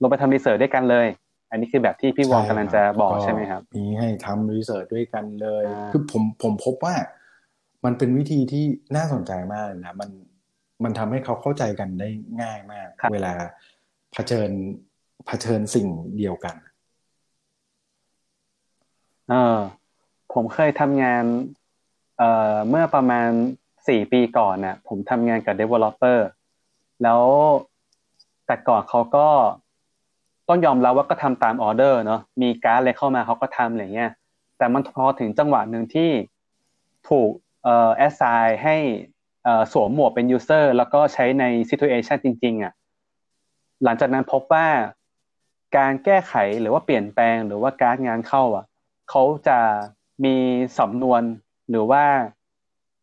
ลงไปทำรีเสิร์ชด้วยกันเลย อันนี้คือแบบที่พี่วองกำลังจะบอกใช่ไหมครับ มีให้ทำรีเสิร์ชด้วยกันเลยอ่าคือผมผมพบว่า มันเป็นวิธีที่น่าสนใจมากเลยนะมันมันทำให้เขาเข้าใจกันได้ง่ายมาก เวลาเผชิญเผชิญสิ่งเดียวกันเออผมเคยทำงาน เอ่อเมื่อประมาณ สี่ปีก่อนน่ะ ผมทำงานกับ developer แล้วแต่ก่อนเขาก็ต้องยอมรับว่าก็ทำตามออเดอร์เนาะมีการ์ดอะไรเข้ามาเขาก็ทำอะไรเงี้ยแต่มันพอถึงจังหวะหนึ่งที่ถูกเอ่อแอสไซน์ให้เอ่อสวมหมวกเป็น user แล้วก็ใช้ใน situation จริงๆอะหลังจากนั้นพบว่าการแก้ไขหรือว่าเปลี่ยนแปลงหรือว่าการงานเข้าอะเขาจะมีสำนวนหรือว่า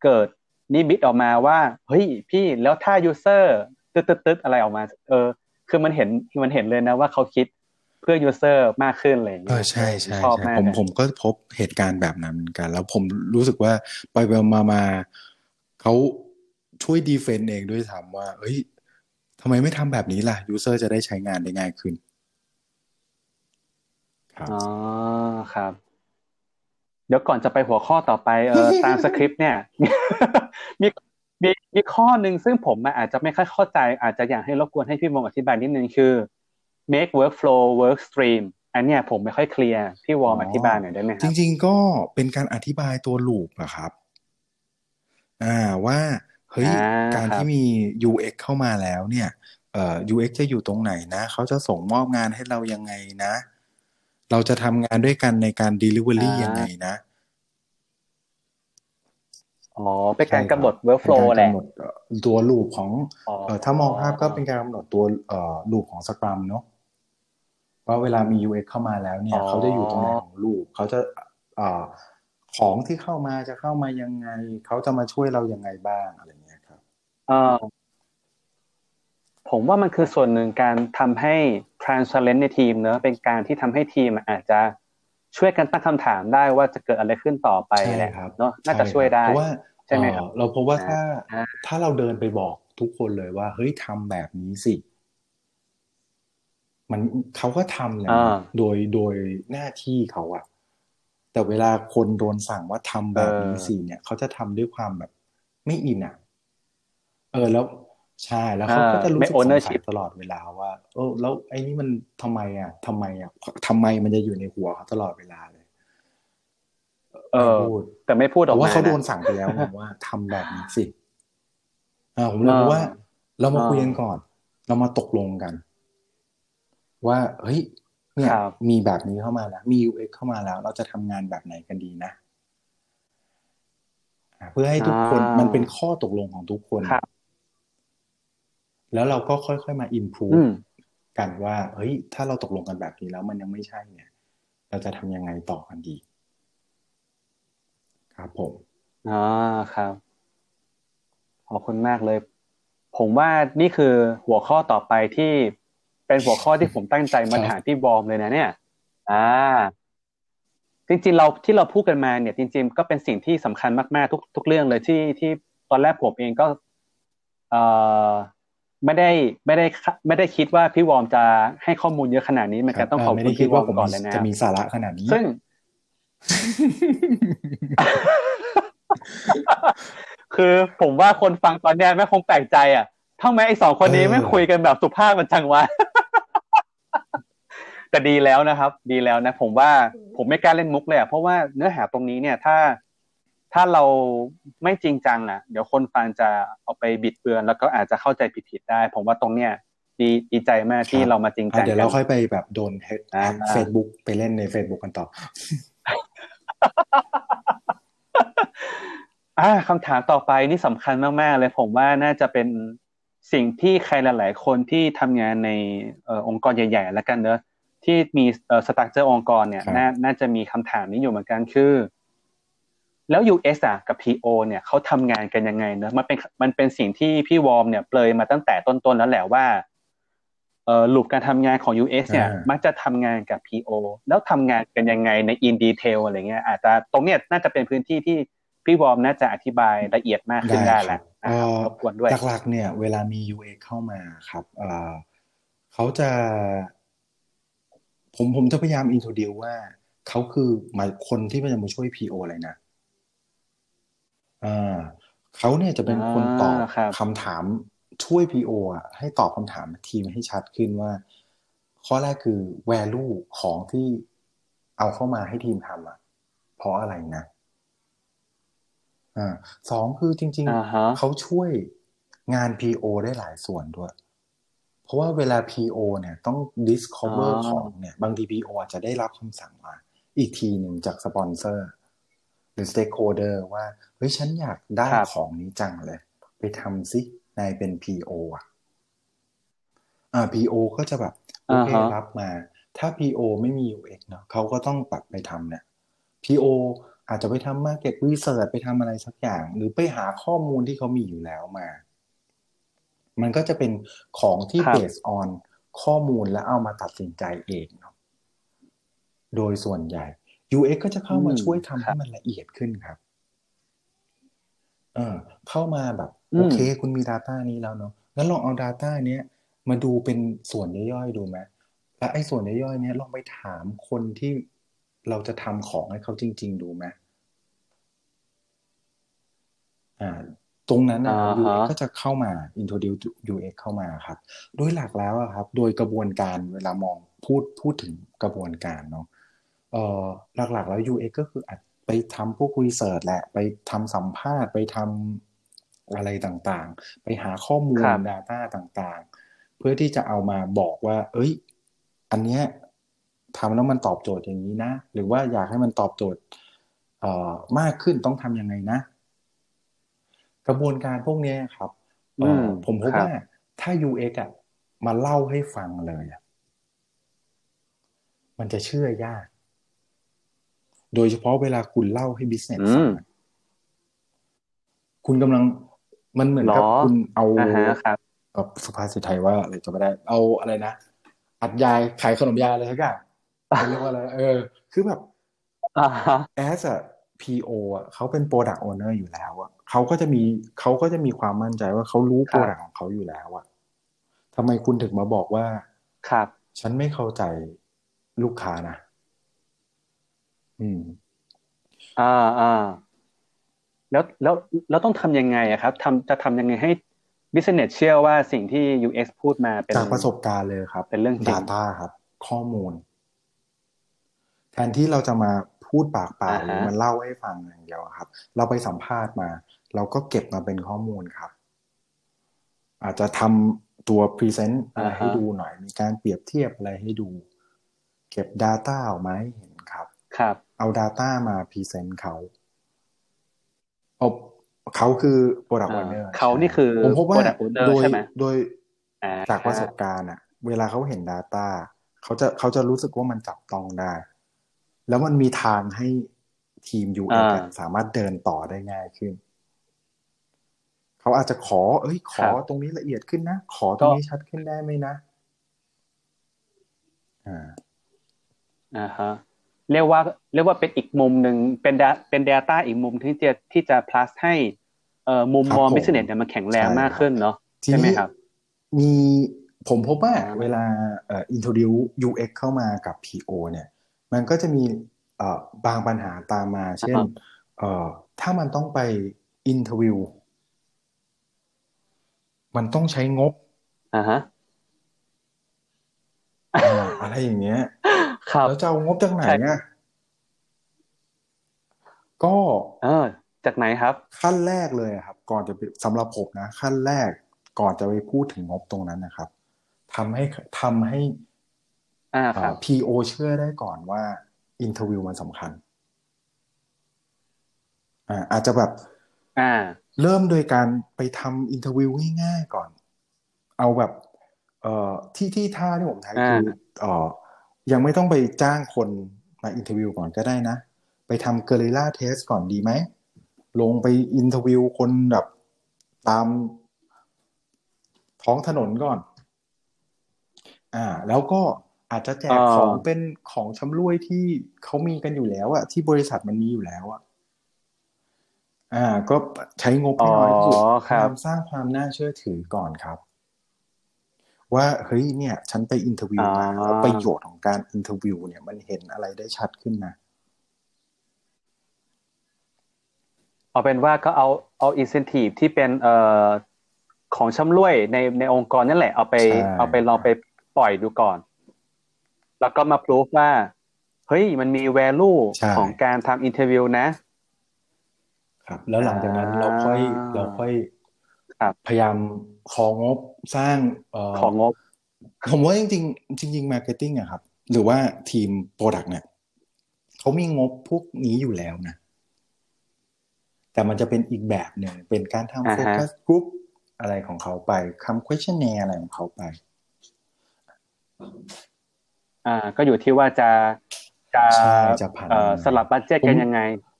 เกิด habit ออกมาว่า เฮ้ยพี่แล้วถ้า user ตึ๊ดตึ๊ดตึ๊ดอะไรออกมา เออ คือมันเห็นมันเห็นเลยนะว่าเขาคิดเพื่อ user มากขึ้นอะไรอย่างเงี้ย เออใช่ใช่ชอบใช่มากผมเลยผมก็พบเหตุการณ์แบบนั้นเหมือนกัน แล้วผมรู้สึกว่าไปไปมามาเขาช่วยดีเฟนต์เองด้วยซ้ำว่าเฮ้ยทำไมไม่ทำแบบนี้ล่ะยูเซอร์จะได้ใช้งานได้ง่ายขึ้นครับอ๋อครับ เดี๋ยวก่อนจะไปหัวข้อต่อไปเออตามสคริปต์เนี่ยมีมีมีข้อหนึ่งซึ่งผมอาจจะไม่ค่อยเข้าใจ อาจจะอยากให้รบกวนให้พี่วอมอธิบายนิดนึงคือ make workflow work stream อันเนี้ยผมไม่ค่อยเคลียร์พี่วอมอ๋อออธิบายหน่อยได้ไหมคจรับริง ๆ ก็เป็นการอธิบายตัวลูปอะครับ อ่าว่าเฮ้ยอ่าการครับที่มี UX เข้ามาแล้วเนี่ยเอ่อ UX จะอยู่ตรงไหนนะ เขาจะส่งมอบงานให้เรายังไงนะ เราจะทำงานด้วยกันในการ Delivery ยังไงนะ อ๋อ เป็นการใช่คบกำหนด workflow เป็นแหการละกำหนดเอ่อตัวลูปของอ๋อเอ่อถ้ามองภาพก็เป็นการกำหนดตัวเอ่อลูปของสครัมเนาะว่าเวลามี UX เข้ามาแล้วเนี่ยอ๋อเขาจะอยู่ตรงไหนของลูปเขาจะเอ่อของที่เข้ามาจะเข้ามายังไง เขาจะมาช่วยเรายังไงบ้างอะไรเงี้ยครับเออ ผมว่ามันคือส่วนหนึ่งการทำให้ transparent ในทีมเนอะเป็นการที่ทำให้ทีมอาจจะช่วยกันตั้งคำถามได้ว่าจะเกิดอะไรขึ้นต่อไปใช่แหละครับเนาะน่าจะช่วยได้เพราะว่าใช่ไหมครับเอ่อเราพบว่าถ้าอ่าถ้าเราเดินไปบอกทุกคนเลยว่าเฮ้ยทำแบบนี้สิ มันเขาก็ทำแหละอ่าโดยโดยหน้าที่เขาอะแต่เวลาคนโดนสั่งว่าทำแบบนี้สิเนี่ยเขาจะทำด้วยความแบบ ไม่อินอะเออแล้ว ใช่แล้วเขาก็จะรู้สึกไม่สงสั ownership ยตลอดเวลาว่าเออแล้วไอ้นี่มันทำไมอะทำไมอะทำไมมันจะอยู่ในหัวเขาตลอดเวลาเลย เออไม่พูดแต่ไม่พูดอแต่อกว่ามาเขาโดนนะสั่งไปแล้วไงว่าทำแบบนี้สิอ่าผมเลยบอกว่า เรามาอ่าคุยกันก่อน เรามาตกลงกัน ว่าเฮ้ยเนี่ยครับมีแบบนี้เข้ามาแล้ว มี UX เข้ามาแล้ว เราจะทำงานแบบไหนกันดีนะอ่าเพื่อให้ทุกคนอ่ามัมันเป็นข้อตกลงของทุกคนครับ แล้วเราก็ค่อยๆมา improve อืมกันว่าเฮ้ย ถ้าเราตกลงกันแบบนี้แล้วมันยังไม่ใช่เนี่ย เราจะทำยังไงต่อกันดี ครับผมอ่าครับขอบคุณมากเลย ผมว่านี่คือหัวข้อต่อไปที่เป็นหัวข้อที่ผมตั้งใจมาครับถามพี่บอมเลยนะเนี่ย อ่า จริงๆเราที่เราพูดกันมาเนี่ย จริง ๆ ก็เป็นสิ่งที่สำคัญมากๆทุกทุกเรื่องเลยที่ที่ตอนแรกผมเองก็ เอ่อ ไม่ได้ไม่ได้ไม่ได้คิดว่าพี่วอมจะให้ข้อมูลเยอะขนาดนี้เหมือนกันต้องขอบไม่คุได้ณคิดพี่วอว่ามผมก่อนเลยนะจะมีสาระขนาดนี้ ซึ่ง คือผมว่าคนฟังตอนเนี้ยแม่งคงแปลกใจอะทำไมไอ้สองคนนี้เออไม่คุยกันแบบสุภาพมันจังวะแต่ดีแล้วนะครับ ดีแล้วนะ ผมว่าผมไม่กล้าเล่นมุกเลยอะเพราะว่าเนื้อหาตรงนี้เนี่ย ถ้า ถ้าเราไม่จริงจังอะ เดี๋ยวคนฟังจะเอาไปบิดเบือน แล้วก็อาจจะเข้าใจผิดๆได้ ผมว่าตรงเนี้ยดีดีใจมากที่เรามาจริงจัอะงเดี๋ยวกัเรานค่อยไปแบบโดนแฮกอ่าเฟซบุ๊กไปเล่นใน Facebook กันต่ออ่าคำถามต่อไปนี่สำคัญมากๆ เลยผมว่าน่าจะเป็นสิ่งที่ใครหลาย ๆ คนที่ทำงานในเออองค์กรใหญ่ ๆ แล้วกันเนอะที่มีเอ่อสตรัคเจอร์องค์กรเนี่ยครับน่าน่าจะมีคำถามนี้อยู่เหมือนกันคือ แล้ว US อะกับ PO เนี่ยเขาทำงานกันยังไงเนอะมันเป็นมันเป็นสิ่งที่พี่วอร์มเนี่ยเปลยมาตั้งแต่ต้นๆแล้วแหละว่าเอ่อลูปการทำงานของ US เนี่ยอ่ามัมักจะทำงานกับ PO แล้วทำงานกันยังไงใน in detail อะไรเงี้ยอาจจะตรงเนี้ยน่าจะเป็นพื้นที่ที่พี่วอร์มน่าจะอธิบายละเอียดมากขึ้นได้แหละเอ่นะครับอรบกวนด้วยหลักๆเนี่ยเวลามี UX เข้ามาครับเอ่อเขาจะผมผมจะพยายาม introduce ว่าเขาคือหมายคนที่มันจะมาช่วย PO อะไรนะ อ่าเขาเนี่ยจะเป็นคนตอบอ่าครับคำถามช่วย PO อะให้ตอบคำถามทีมให้ชัดขึ้นว่า ข้อแรกคือ value ของที่เอาเข้ามาให้ทีมทำอะ เพราะอะไรนะอ่าสองคือจริงอ่าฮะๆเขาช่วยงาน PO ได้หลายส่วนด้วย เพราะว่าเวลา PO เนี่ยต้อง discover อ๋อของเนี่ย บางที PO อาจจะได้รับคำสั่งมา อีกทีหนึ่งจากสปอนเซอร์ หรือ stakeholder ว่าเฮ้ยฉันอยากได้ครับของนี้จังเลย ไปทำซินายเป็น PO อะอ่า PO ก็จะแบบโอเคอ่าฮะรับมา ถ้า PO ไม่มี UX เนาะเขาก็ต้องปรับไปทำเนี่ย PO อาจจะไปทำ market research ไปทำอะไรสักอย่าง หรือไปหาข้อมูลที่เขามีอยู่แล้วมา มันก็จะเป็นของที่ครับ based on ข้อมูลแล้วเอามาตัดสินใจเองเนาะโดยส่วนใหญ่ UX ก็จะเข้ามาอืมช่วยทำครัให้บมันละเอียดขึ้นครับเออเข้ามาแบบอืมโอเค คุณมี Data นี้แล้วเนาะงั้นลองเอา Data เนี้ยมาดูเป็นส่วนย่อยๆดูไหมแล้วไอ้ส่วนย่อยๆเนี้ยลองไปถามคนที่เราจะทำของให้เขาจริง ๆ ดูไหมอ่าตรงนั้นนะครับอ่าฮะ UX ก็จะเข้ามา introduce UX เข้ามาครับ โดยหลักแล้วอะครับ โดยกระบวนการเวลามองพูดพูดถึงกระบวนการเนาะเอ่อหลักๆ แล้ว UX ก็คืออาจไปทำพวก research แหละ ไปทำสัมภาษณ์ ไปทำอะไรต่างๆ ไปหาข้อมูลครับ Data ต่างๆ เพื่อที่จะเอามาบอกว่า เอ้ย อันเนี้ยทำแล้วมันตอบโจทย์อย่างนี้นะ หรือว่าอยากให้มันตอบโจทย์เอ่อมากขึ้นต้องทำยังไงนะ กระบวนการพวกเนี้ยครับเอ่ออมผมพบครับว่าถ้า UX อะมาเล่าให้ฟังเลยอะมันจะเชื่อยาก โดยเฉพาะเวลาคุณเล่าให้ business อืฟังมอะคุณกำลังมันเหมือนกับหรอคุณเอาอ่าฮะครับเอ่อสุภาษิตไทยว่าอะไรจะไม่ได้ เอาอะไรนะอัดยายขายขนมยายอะไรสักอย่างเรียกว่าอะไรเออ คือแบบอ่าฮะ as a PO อะเขาเป็น product owner อยู่แล้วอะเขาก็จะมีเขาก็จะมีความมั่นใจว่าเขารู้ product ของเขาอยู่แล้วอะทำไมคุณถึงมาบอกว่า ครับ ฉันไม่เข้าใจลูกค้านะ อืม อ่าอ่าแล้วแล้วแล้วต้องทำยังไงอะครับทำจะทำยังไงให้ business เชื่อว่าสิ่งที่ UX พูดมาเป็นจากประสบการณ์เลยครับ เป็นเรื่องจริง Data ครับ ข้อมูล แทนที่เราจะมาพูดปากเปล่าอ่าหรือฮะมันเล่าให้ฟังอย่างเดียวอะครับ เราไปสัมภาษณ์มา เราก็เก็บมาเป็นข้อมูลครับ อาจจะทำตัว Present อะไรให้ดูหน่อย มีการเปรียบเทียบอะไรให้ดู เก็บ Data ออกมาให้เห็น ครับครับ เอา Data มา Present เขาเอาเขาคือ Product อ่า Owner เขานี่คือผมพบว่า Product Owner โดยใช่ไหมโดยอ่าจากประสบการณ์อะเวลาเขาเห็น Data เขาจะเขาจะรู้สึกว่ามันจับต้องได้ แล้วมันมีทางให้ทีม UX อ่าอะสามารถเดินต่อได้ง่ายขึ้นเขาอาจจะขอ เอ้ย ขอครับตรงนี้ละเอียดขึ้นนะ ขอตรงนี้ชัดขึ้นได้ไหมนะ อ่าอ่าฮะ เรียกว่าเรียกว่าเป็นอีกมุมหนึ่งเป็น da- เป็น Data อีกมุมที่จะที่จะ plus ให้เอ่อมุมครับมองผม business เนี่ยมันแข็งแรงใช่มากครับขึ้นเนาะทีใช่ไหมนี้ครับ มีผมพบว่าอ่าเวลาเอ่อ introduce UX เข้ามากับ PO เนี่ย มันก็จะมีเอ่อบางปัญหาตามมา เช่นเอ่อถ้ามันต้องไป interview มันต้องใช้งบอ่าฮะอ่าอะไรอย่างเงี้ย ครับแล้วจะเอางบจากไหนใช่อะก็เออ จากไหนครับ ขั้นแรกเลยอะครับ ก่อนจะไปสำหรับผมนะ ขั้นแรกก่อนจะไปพูดถึงงบตรงนั้นนะครับทำให้ทำให้อ่าเอ่อครับ PO เชื่อได้ก่อนว่า interview มันสำคัญอ่าอาจจะแบบ อ่า เริ่มโดยการไปทำ interview ง่ายๆก่อน เอาแบบ เอ่อที่ที่ท่าที่ผมทำคือเอ่อ ยังไม่ต้องไปจ้างคนมา interview ก่อนก็ได้นะ ไปทำเก r ริล l าเทสก่อนดีไหม ลงไป interview คนแบบตามท้องถนนก่อน อ่า แล้วก็อาจจะแจกอ่าของเป็นของชำร่วยที่เขามีกันอยู่แล้วอะที่บริษัทมันมีอยู่แล้วอะอ่า ก็ใช้งบให้น้อยที่สุดอ๋อครับยายามสร้างความน่าเชื่อถือก่อนครับ ว่าเฮ้ยเนี่ย ฉันไป interview มาอ่าแล้วประโยชน์ของการ interview เนี่ยมันเห็นอะไรได้ชัดขึ้นนะเอาเป็นว่าก็เอาเอา incentive ที่เป็นเอ่อของชำร่วยในในองค์กรนั่นแหละเอาไปใช่เอาไปลองไปปล่อยดูก่อน แล้วก็มาพ o ู f ว่า เฮ้ยมันมี value ใช่ของการทำ interview นะ ครับ แล้วหลังจากนั้นอ่าเราค่อยเราค่อยครับพยายาม ของงบสร้างเอ่อของงบ ผมว่าจริงๆจริงๆ marketing อะครับ หรือว่าทีมproduct เนี่ยเขามีงบพวกนี้อยู่แล้วนะ แต่มันจะเป็นอีกแบบหนึ่งเป็นการทำ focus group อะไรของเขาไปทำ questionnaire อะไรของเขาไป อ่า ก็อยู่ที่ว่าจะจะใช่จะผ่านเอ่อสลับ budget กันยังไง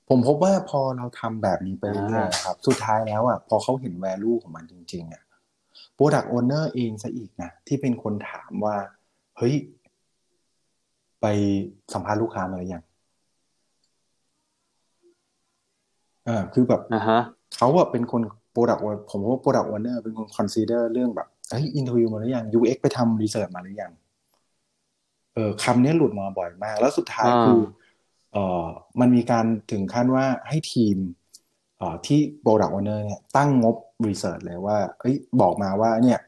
ผมพบว่าพอเราทำแบบนี้ไปเรื่อยๆครับ สุดท้ายแล้วอะพอเขาเห็น value ของมันจริง ๆอะ product owner เองซะอีกนะที่เป็นคนถามว่า เฮ้ย ไปสัมภาษณ์ลูกค้ามาหรือยังอ่าคือแบบอ่าฮะเขาอะเป็นคน product owner ผมว่า product owner เป็นคน consider เรื่องแบบเฮ้ย interview มาหรือยัง UX ไปทำ research มาหรือยังเออคำนี้หลุดมาบ่อยมาก แล้วสุดท้ายอ่าคือเออมันมีการถึงขั้นว่าให้ทีมเอ่อที่ product owner เนี่ยตั้งงบ research เลยว่าเอ้ยบอกมาว่าเนี่ย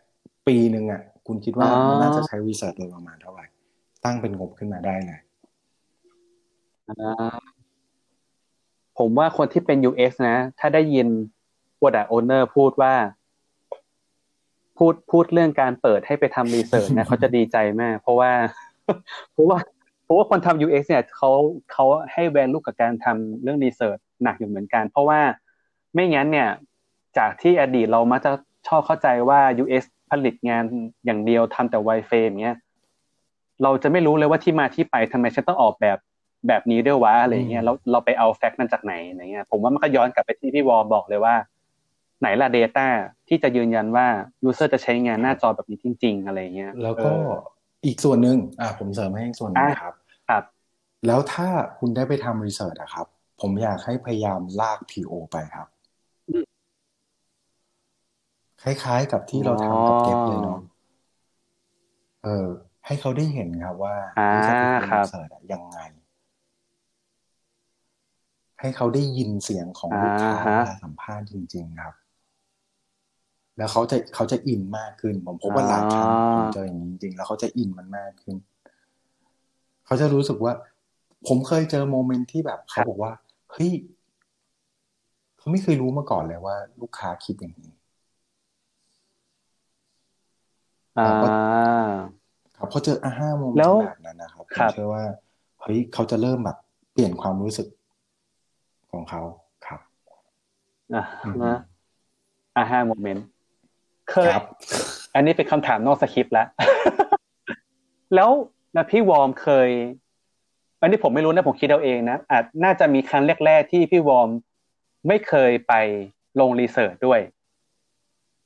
ปีหนึ่งอะ คุณคิดว่ามันน่าจะใช้ research เลยประมาณเท่าไหร่ ตั้งเป็นงบขึ้นมาได้เลยอ่าผมว่าคนที่เป็น UX นะ ถ้าได้ยิน Product Owner พูดว่า พูดพูดเรื่องการเปิดให้ไปทำรีเสิร์ชนะเขาจะดีใจมาก เพราะว่าเพราะว่าเพราะว่าคนทำ UX เนี่ยเขาเขาให้แวลูกับการทำเรื่องรีเสิร์ชหนักอยู่เหมือนกัน เพราะว่าไม่งั้นเนี่ย จากที่อดีตเรามักจะชอบเข้าใจว่า UX ผลิตงานอย่างเดียวทำแต่ wireframe เนี้ยเราจะไม่รู้เลยว่าที่มาที่ไปทำไมฉันต้องออกแบบแบบนี้ด้วยวะอะไรเงี้ยเราเราไปเอา fact นั้นจากไหนอะไรเงี้ยผมว่ามันก็ย้อนกลับไปที่พี่วอร์มบอกเลยว่า ไหนล่ะ Data ที่จะยืนยันว่า User จะใช้งานหน้าจอแบบนี้จริง ๆ อะไรเงี้ย แล้วก็เอออีกส่วนหนึ่งอ่าผมเสริมให้อีกส่วนหนึงอะครับ ครับ แล้วถ้าคุณได้ไปทำรีเสิร์ชอะครับ ผมอยากให้พยายามลาก PO ไปครับอืม คล้ายๆกับที่เราทำกับเก็บเลยเนาะเออ ให้เขาได้เห็นครับว่าอ่าวิธีการครับรีเสิร์ชอะยังไง ให้เขาได้ยินเสียงของลูกค้าอ่าฮะเวลาสัมภาษณ์จริง ๆ ครับ แล้วเขาจะเขาจะอินมากขึ้น ผมพบว่าหลายครั้งผมเจออย่างนี้จริงๆแล้วเขาจะอินมันมากขึ้น เขาจะรู้สึกว่า ผมเคยเจอโมเมนต์ที่แบบเขาบอกว่าเฮ้ยเขาไม่เคยรู้มาก่อนเลยว่า ลูกค้าคิดอย่างนี้ อ่า ครับพอเจออาห้าโมเมนแล้วต์แบบนั้นนะครับผครัมบเชื่อว่าเฮ้ยเขาจะเริ่มแบบเปลี่ยนความรู้สึกของเขาครับอ่าอืมนะอ่าห้า moment เคยครับอันนี้เป็นคำถามนอกสคริปต์แล้วแล้วแล้วพี่วอร์มเคย อันนี้ผมไม่รู้นะผมคิดเอาเองนะอาจน่าจะมีครั้งแรก ๆ ที่พี่วอร์มไม่เคยไปลง research ด้วย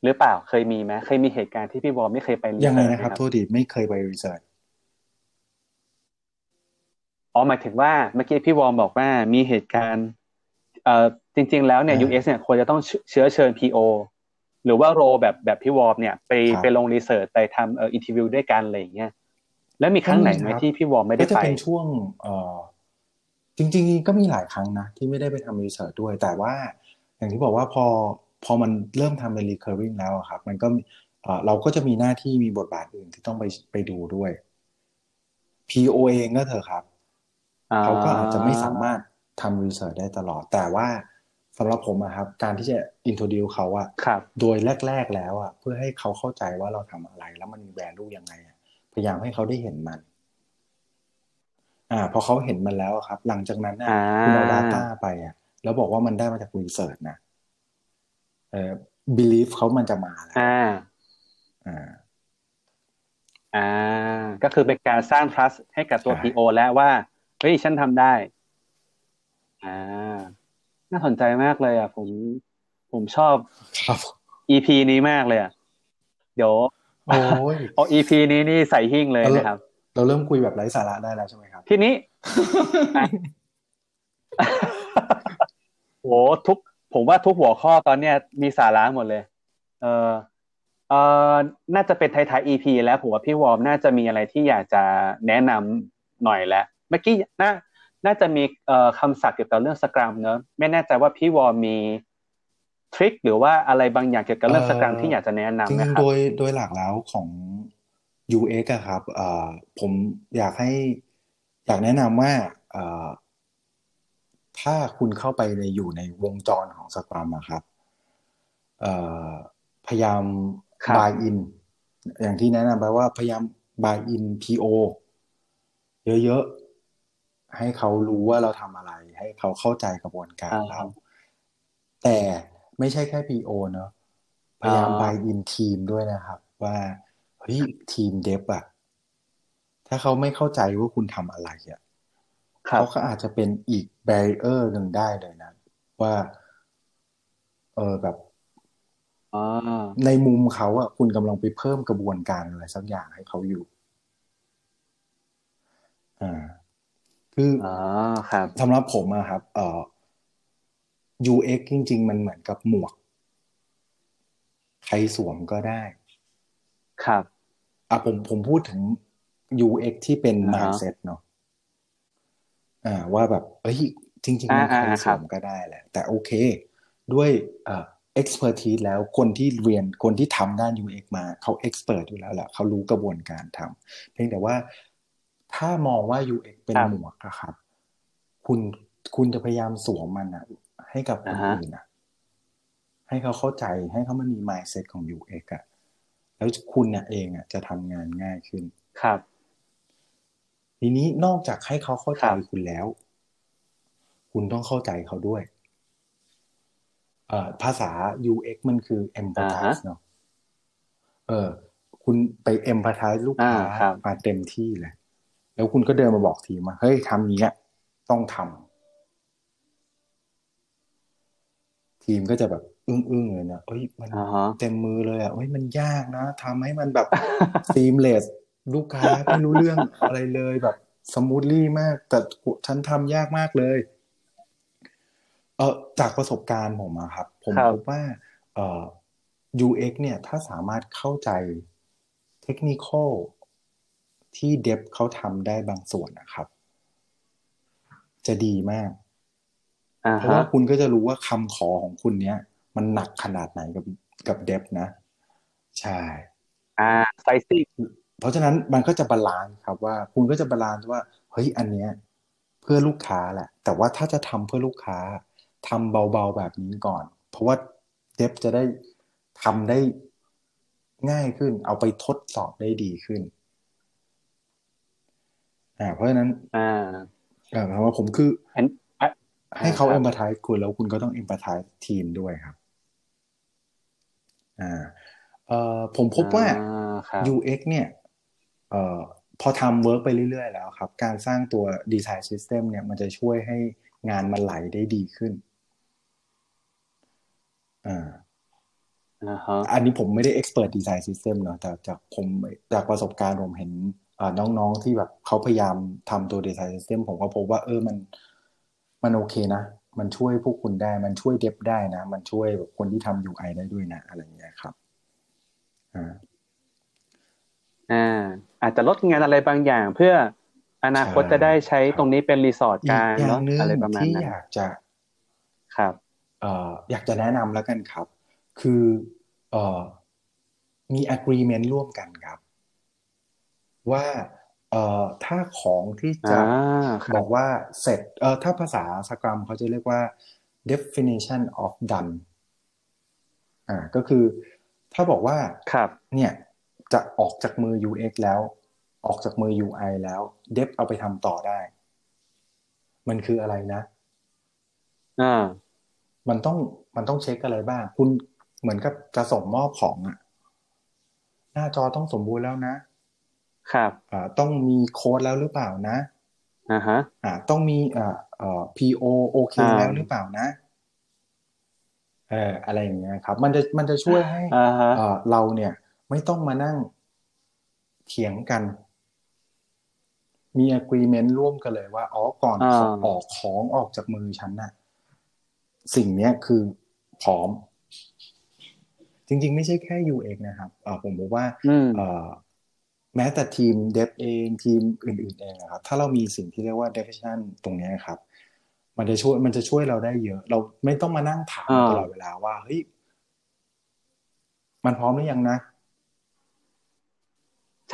หรือเปล่าเคยมีไหมเคยมีเหตุการณ์ที่พี่วอร์มไม่เคยไป research ยังไงนะครับโทษทีไม่เคยไป researchอ๋อหมายถึงว่าเมื่อกี้พี่วอร์มบอกว่ามีเหตุการณ์เอ่อจริง ๆ แล้วเนี่ย UX เนี่ยควรจะต้องเชื้อเชิญ PO หรือว่า role แบบแบบพี่วอร์มเนี่ย ไปไปลง research ไปทำเอ่อ interview ด้วยกันอะไรอย่างเงี้ยแล้วมีครั้งไหนไหมที่พี่วอร์มไม่ได้ก็จะไปเป็นช่วงเอ่อจริง ๆ ก็มีหลายครั้งนะที่ไม่ได้ไปทำ research ด้วย แต่ว่าอย่างที่บอกว่าพอ พอมันเริ่มทำเป็น recurring แล้วอะครับ มันก็เอ่อเราก็จะมีหน้าที่มีบทบาทอื่นที่ต้องไปไปดูด้วย PO เองก็เถอะครับเขาก็อาจจะไม่สามารถทำรีเสิร์ชได้ตลอด แต่ว่าสำหรับผมอะครับ การที่จะ introduce เขาอะครับโดยแรก ๆ แล้วอะเพื่อให้เขาเข้าใจว่าเราทำอะไร แล้วมันมี value ยังไงอะพยายามให้เขาได้เห็นมัน อ่า พอเขาเห็นมันแล้วอะครับ หลังจากนั้นน่ะอ่าคุณเอา data ไปอะแล้วบอกว่ามันได้มาจาก research นะ เอ่อ belief เขามันจะมาแล้วอ่า อ่า อ่า ก็คือเป็นการสร้าง trust ให้กับตัวใช่ PO แล้วว่า เฮ้ย ฉันทำได้ อ่า น่าสนใจมากเลย อะ ผม ผมชอบครับ EP นี้มากเลยอะ เดี๋ยวโอ้ยเอา EP นี้นี่ใส่หิ้งเลยนะครับ เราเริ่มคุยแบบไร้สาระได้แล้วใช่ไหมครับ ทีนี้โหทุก ผมว่าทุกหัวข้อตอนเนี้ยมีสาระหมดเลย เออเออน่าจะเป็นท้ายๆ EP แล้วผมว่าพี่วอร์มน่าจะมีอะไรที่อยากจะแนะนำหน่อยแล้ว เมื่อกี้น่าน่าจะมีเอ่อคำศัพท์เกี่ยวกับเรื่อง Scrum เนอะไม่แน่ใจว่าพี่วอร์มมี trick หรือว่าอะไรบางอย่างเกี่ยวกับเรื่อง Scrum ที่อยากจะแนะจนำริงๆนะครับโดยโดยหลักแล้วของ UX อะครับเอ่อผมอยากให้อยากแนะนำว่าเอ่อ ถ้าคุณเข้าไปในอยู่ในวงจรของส c รัมอะครับเอ่อพยายามครับ buy in อย่างที่แนะนำไปว่าพยายาม buy in PO เยอะๆ ให้เขารู้ว่าเราทำอะไร ให้เขาเข้าใจกระบวนการเราแต่ไม่ใช่แค่ PO เนอะพยายาม buy in ทีมด้วยนะครับ ว่าเฮ้ยทีมเดฟอะถ้าเขาไม่เข้าใจว่าคุณทำอะไรอะ เขาก็อาจจะเป็นอีกแบรเออร์หนึ่งได้เลยนะ ว่า เออแบบในมุมเขาอะคุณกำลังไปเพิ่มกระบวนการอะไรสักอย่างให้เขาอยู่ อ่า คืออครับสำหรับผมอะครับ เอ่อ UX จริง ๆ มันเหมือนกับหมวก ใครสวมก็ได้ ครับ อะผมผมพูดถึง UX ที่เป็น mindset เนาะ อ่าว่าแบบเอ้ยจริงๆมันใครสวมก็ได้แหละ แต่โอเค ด้วยอ่า expertise แล้วคนที่เรียนคนที่ทำด้าน UX มาเขา expert อยู่แล้วแหละเขารู้กระบวนการทำเพียงแต่ว่าถ้ามองว่า UX เป็นหมวกอะครับ คุณคุณจะพยายามสวมมันอะให้กับคนอื่นอะให้เขาเข้าใจให้เขามันมี mindset ของ UX อะแล้วคุณเนี่ยเองอะจะทำงานง่ายขึ้น ครับ ทีนี้นอกจากให้เขาเข้าใจคุณแล้ว คุณต้องเข้าใจเขาด้วยภาษา UX มันคือ empathize เนาะเออ คุณไป empathize ลูกค้ามาเต็มที่เลย แล้วคุณก็เดินมาบอกทีมว่าเฮ้ยทำนี้ต้องทำทีมก็จะแบบ อึ้งๆเลยนะเอ้ยมันเต็มมือเลยอะเฮ้ยมันยากนะทำให้มันแบบ seamless ลูกค้าไม่รู้เรื่องอะไรเลยแบบ smoothly มาก แต่ฉันทำยากมากเลย เออจากประสบการณ์ผมอะครับ ผมพบว่า เอ่อ UX เนี่ย ถ้าสามารถเข้าใจเทคนิคที่ dev เขาทำได้บางส่วนนะครับ จะดีมาก เพราะว่าคุณก็จะรู้ว่าคำขอของคุณเนี้ย มันหนักขนาดไหนกับกับ dev นะ ใช่ อ่าไซซิ่ เพราะฉะนั้นมันก็จะ balance ครับว่าคุณก็จะ balance ว่าเฮ้ยอันเนี้ยเพื่อลูกค้าแหละ แต่ว่าถ้าจะทำเพื่อลูกค้าทำเบาๆแบบนี้ก่อน เพราะว่า dev จะได้ทำได้ง่ายขึ้น เอาไปทดสอบได้ดีขึ้นอ่าเพราะฉะนั้น อ่าอ่าเพราะว่าผมคือให้เขา empathize คุณแล้วคุณก็ต้อง empathize ทีมด้วยครับอ่าเอ่อผมพบว่า UX เนี่ยเอ่อ พอทำ work ไปเรื่อยๆ แล้วครับ การสร้างตัว design system เนี่ยมันจะช่วยให้งานมันไหลได้ดีขึ้นอ่าอันนี้ผมไม่ได้ expert design system เนาะแต่จากผมจากประสบการณ์ผมเห็นน้องๆที่แบบเขาพยายามทำตัว design system ผมก็พบว่าเออมันมันโอเคนะ มันช่วยพวกคุณได้ มันช่วยเดฟได้นะ มันช่วยแบบคนที่ทำ UI ได้ด้วยนะ อะไรอย่างเงี้ยครับ อ่า อ่า อาจจะลดงานอะไรบางอย่าง เพื่ออนาคตจะได้ใช้ตรงนี้เป็นรีสอร์ทกลางเนาะอะไรประมาณนั้นที่อยากจะครับเอ่ออยากจะแนะนำแล้วกันครับ คือเอ่อมี agreement ร่วมกันครับ ว่าเอ่อถ้าของที่จะบอกว่าเสร็จเอ่อถ้าภาษาสกรัมเขาจะเรียกว่า definition of done อ่าก็คือถ้าบอกว่าครับเนี่ย จะออกจากมือ UX แล้ว ออกจากมือ UI แล้ว Dev เอาไปทำต่อได้ มันคืออะไรนะ อ่า มันต้องมันต้องเช็คอะไรบ้าง คุณเหมือนกับจะส่งมอบของอะหน้าจอต้องสมบูรณ์แล้วนะ ครับ อ่า ต้องมีโค้ดแล้วหรือเปล่านะ อ่าฮะ อ่า ต้องมีอ่าเอ่อ PO โอเคแล้วหรือเปล่านะเอออะไรอย่างเงี้ยครับ มันจะมันจะช่วยให้อ่าเราเนี่ย ไม่ต้องมานั่งเถียงกัน มี agreement ร่วมกันเลยว่า อ๋อ ก่อนออกของออกจากมือฉันน่ะ สิ่งเนี้ยคือพร้อม จริง ๆ ไม่ใช่แค่ UX นะครับผมบอกว่าแม้แต่ทีมเดฟเองทีมอื่น ๆ เองนะครับ ถ้าเรามีสิ่งที่เรียกว่า definition ตรงนี้ครับ มันจะช่วยมันจะช่วยเราได้เยอะ เราไม่ต้องมานั่งถามตลอดเวลาว่าเฮ้ยมันพร้อมหรือยังนะ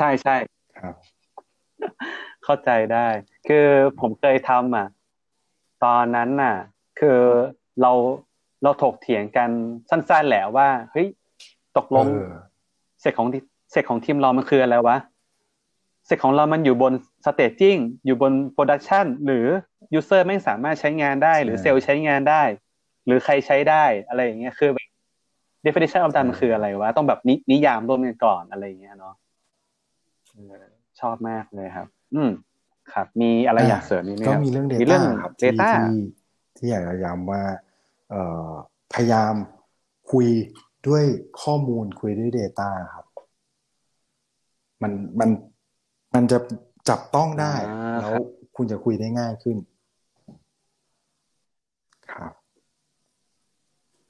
ใช่ใช่ครับ เข้าใจได้ คือผมเคยทำอะ ตอนนั้นน่ะ คือเราเราถกเถียงกันสั้น ๆแหละว่าเฮ้ยตกลงเสร็จของเสร็จของทีมเรามันคืออะไรวะเสร็จของเรามันอยู่บน staging อยู่บน production หรือ user ไม่สามารถใช้งานได้ หรือเซลล์ใช้งานได้ หรือใครใช้ได้อะไรอย่างเงี้ยคือ definition of done มันคืออะไรวะ ต้องแบบนินิยามร่วมกันก่อนอะไรอย่างเงี้ยเนาะ ชอบมากเลยครับ อืมครับ มีอะไรอยากเสริมนี้ไหมคก็รับมีเรื่องมี Data เรื่องครับที่ Data ที่ที่อยากจะย้ำว่าเอ่อพยายามคุยด้วยข้อมูลคุยด้วย Data ครับ มันมันมันจะจับต้องได้อ่าแล้วคุณจะคุยได้ง่ายขึ้น ครับ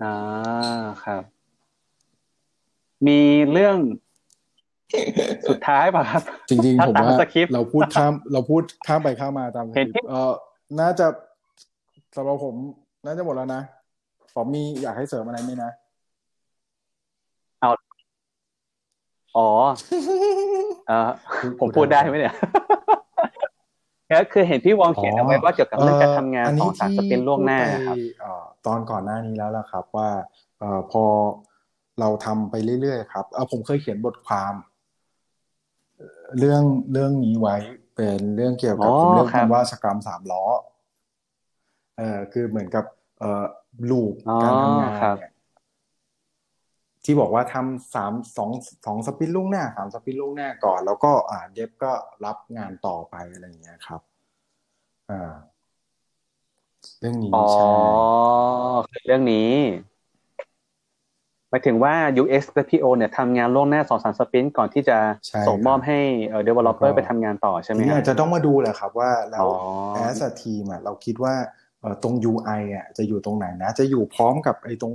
อ่าครับ มีเรื่อง สุดท้ายป่ะครับ จริงถ้าๆผมตามว่าสคริปต์เราพูดข้ามเราพูดข้ามไปข้ามมาตามสคเห็นริปที่ต์เออน่าจะสำหรับผม น่าจะหมดแล้วนะผมมีอยากให้เสริมอะไรไหมนะอ๋อเออผมพูดได้ไหมเนี่ยก็คือเห็นพี่วองเขียนเอาไว้ว่าเกี่ยวกับเรื่องการทำงานอัสองสามสปรินต์ล่วงหน้าที่ครับพูดไปเอ่อตอนก่อนหน้านี้แล้วล่ะครับ ว่าเอ่อพอเราทำไปเรื่อยๆครับเออผมเคยเขียนบทความ เอ่อเรื่องเรื่องนี้ไว้เป็นเรื่องเกี่ยวกับอ๋อผมเรียกครับมันว่าสกรัมสามล้อเออคือเหมือนกับ เอ่อลูปอ๋อการทำงานครับเนี่ยที่บอกว่าทำสามสองสองสปรินต์ล่วงหน้าสามสปรินต์ล่วงหน้าก่อน แล้วก็ อ่าเดฟก็รับงานต่อไปอะไรอย่างเงี้ยครับ อ่า เรื่องนี้อ๋อใช่คือเรื่องนี้ หมายถึงว่า UX และ PO เนี่ยทำงานล่วงหน้าสองสามสปรินต์ก่อนที่จะใช่ส่งมอบครับให้เอ่อ developer แล้วก็ไปทำงานต่อใช่ไหมทีนี้ฮะอาจจะต้องมาดูแหละครับว่าแล้วอ๋อ as a team อะเราคิดว่าเอ่อตรง UI อะจะอยู่ตรงไหนนะ จะอยู่พร้อมกับไอ้ตรง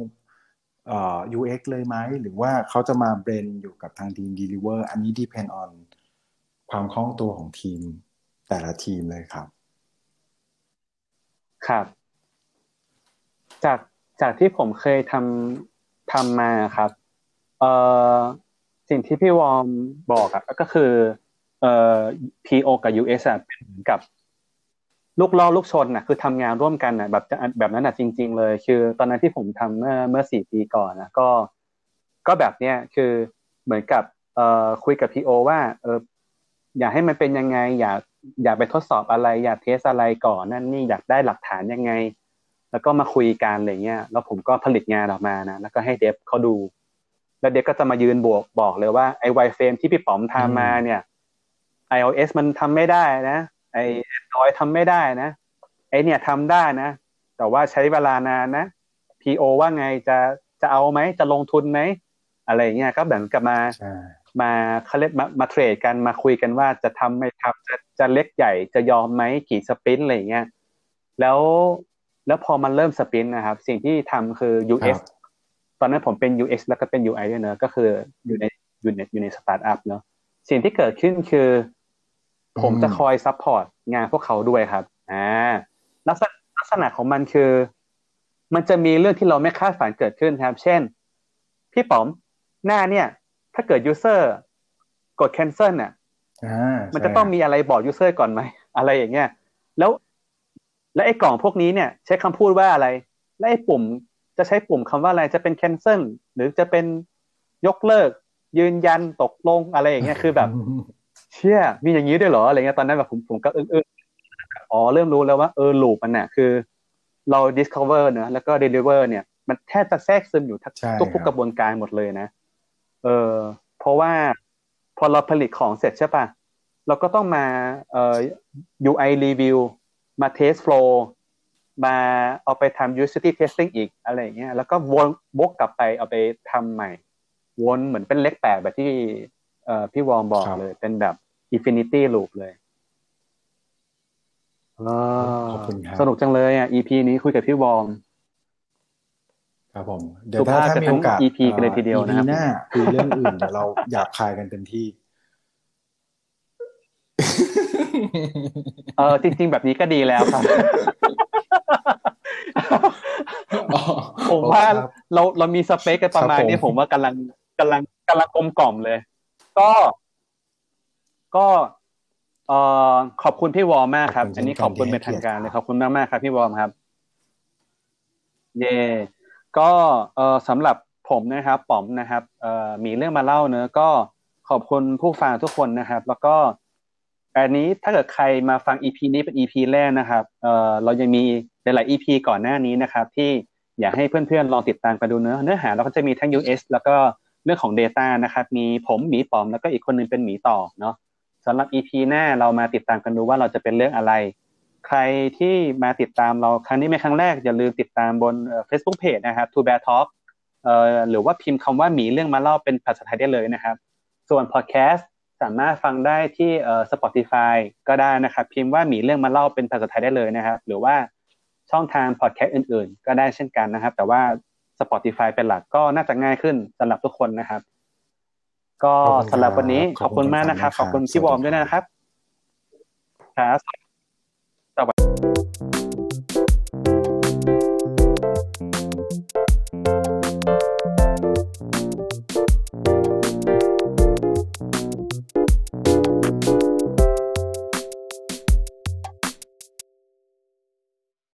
เอ่อ UX เลยไหมหรือว่าเขาจะมาเบรนอยู่กับทางทีม deliver อันนี้ depend on ความคล่องตัวของทีมแต่ละทีมเลยครับ ครับ จากจากที่ผมเคยทำ ทำมาครับเอ่อสิ่งที่พี่วอมบอกอะก็คือเอ่อ PO กับ US อะเป็นเหมือนกับ ลูกล่อลูกชนนะคือทำงานร่วมกันนะแบบแบบนั้นนะจริง ๆ เลย คือ ตอนนั้นที่ผมทำเมื่อเมื่อสี่ปีก่อนนะก็ก็แบบเนี้ยคือเหมือนกับเอ่อคุยกับ PO ว่าเอออยากให้มันเป็นยังไง อยากอยากไปทดสอบอะไร อยากเทสอะไรก่อนนั่นนี่อยากได้หลักฐานยังไง แล้วก็มาคุยกันอะไรเงี้ยแล้วผมก็ผลิตงานออกมานะแล้วก็ให้เดฟเขาดู แล้วเดฟก็จะมายืนบวกบอกเลยว่าไอ้ไวเฟรมที่พี่ป๋อมทำมาเนี่ย iOS มันทำไม่ได้นะไอ้ Android ทำไม่ได้นะไอ้เนี่ยทำได้นะ แต่ว่าใช้เวลานานนะ PO ว่าไงจะจะเอาไหมจะลงทุนไหมอะไรเงี้ยก็เหมือนกับมาใช่มาเขาเรียกมามา trade กันมาคุยกันว่าจะทำไม่ทำจะจะเล็กใหญ่จะยอมไหมกี่ sprint อะไรอย่างเงี้ยแล้ว แล้วพอมันเริ่ม sprint นะครับ สิ่งที่ทำคือ UX ตอนนั้นผมเป็น UX แล้วก็เป็น UI ด้วยเนอะก็คืออยู่ในอยู่ในอยู่ในสตาร์ทอัพเนอะสิ่งที่เกิดขึ้นคือ ผมจะคอย support งานพวกเขาด้วยครับอ่าลักษณะลักษณะของมันคือ มันจะมีเรื่องที่เราไม่คาดฝันเกิดขึ้นครับ เช่น พี่วอร์มหน้าเนี่ย ถ้าเกิด user กด cancel น่ะอ่ามันจะต้องมีอะไรบอก user ก่อนไหม อะไรอย่างเงี้ย แล้ว แล้วไอ้กล่องพวกนี้เนี่ยใช้คำพูดว่าอะไร และไอ้ปุ่มจะใช้ปุ่มคำว่าอะไรจะเป็น cancel หรือจะเป็นยกเลิก ยืนยันตกลงอะไรอย่างเงี้ยคือแบบ เชี่ยมีอย่างนี้ด้วยเหรออะไรเงี้ยตอนนั้นแบบผมผมก็อึ้งอึ้งอ๋อเริ่มรู้แล้วว่าเออลูปมันน่ะคือ เรา discover เนอะแล้วก็ deliver เนี่ย มันแทบจะแทรกซึมอยู่ทั้งใช่ทุกครัๆบกระบวนการหมดเลยนะ เออเพราะว่าพอเราผลิตของเสร็จใช่ปะเราก็ต้องมาเอ่อ UI review มา test flow มาเอาไปทำ usability testing อีกอะไรอย่างเงี้ยแล้วก็วนวกกลับไปเอาไปทำใหม่ วนเหมือนเป็นเลขแปดแบบที่เอ่อพี่วอมบอกครับเลย เป็นแบบ infinity loop เลยเออขอบคุณครับสนุกจังเลยอะ EP นี้คุยกับพี่วอมครับผมเดี๋ยวถ้าสุภาพถ้าจะมีโอกาสทั้ง EP กันเลยทีเดียวนะครับ EP หน้าคุยเรื่องอื่นเดี๋ยวเราอยากคายกันเต็มที่ เออจริง ๆ แบบนี้ก็ดีแล้วครับผมว่าครับเราเรามีสเปคกันประมาณนี้ครับผมผมว่ากำลังกำลังกำลังกลมกล่อมเลย ก็ ก็เอ่อขอบคุณพี่วอร์มากครับขอบคุณอันนี้ขอบคุณที่ให้เป็นทางการเลยเกียรติขอบคุณมากมากๆครับ พี่วอร์มครับ เย่ก็เอ่อสำหรับผมนะครับป๋อมนะครับเอ่อมีเรื่องมาเล่าเนอะก็ขอบคุณผู้ฟังทุกคนนะครับ แล้วก็ อันนี้ถ้าเกิดใครมาฟัง EP นี้เป็น EP แรกนะครับเอ่อเรายังมีหลาย EP ก่อนหน้านี้นะครับ ที่อยากให้เพื่อน ๆ ลองติดตามกันดูเนื้อเนื้อหาเราก็จะมีทั้ง US แล้วก็เรื่องของ Data นะครับ มีผมหมีปอมแล้วก็อีกคนนึงเป็นหมีต่อเนาะสำหรับ EP หน้าเรามาติดตามกันดูว่าเราจะเป็นเรื่องอะไร ใครที่มาติดตามเราครั้งนี้ไม่ครั้งแรก อย่าลืมติดตามบน Facebook Page นะครับ To Bear Talk เอ่อหรือว่าพิมพ์คำว่าหมีเรื่องมาเล่าเป็นภาษาไทยได้เลยนะครับ ส่วน Podcast สามารถฟังได้ที่เอ่อ Spotify ก็ได้นะครับพิมพ์ว่าหมีเรื่องมาเล่าเป็นภาษาไทยได้เลยนะครับ หรือว่าช่องทาง podcast อื่น ๆ ก็ได้เช่นกันนะครับ แต่ว่า Spotify เป็นหลักก็น่าจะง่ายขึ้นสำหรับทุกคนนะครับ ก็สำหรับวันนี้ขอบคุณมากนะครับ ขอบคุณพี่วอร์มด้วยนะครับครับสวัสดี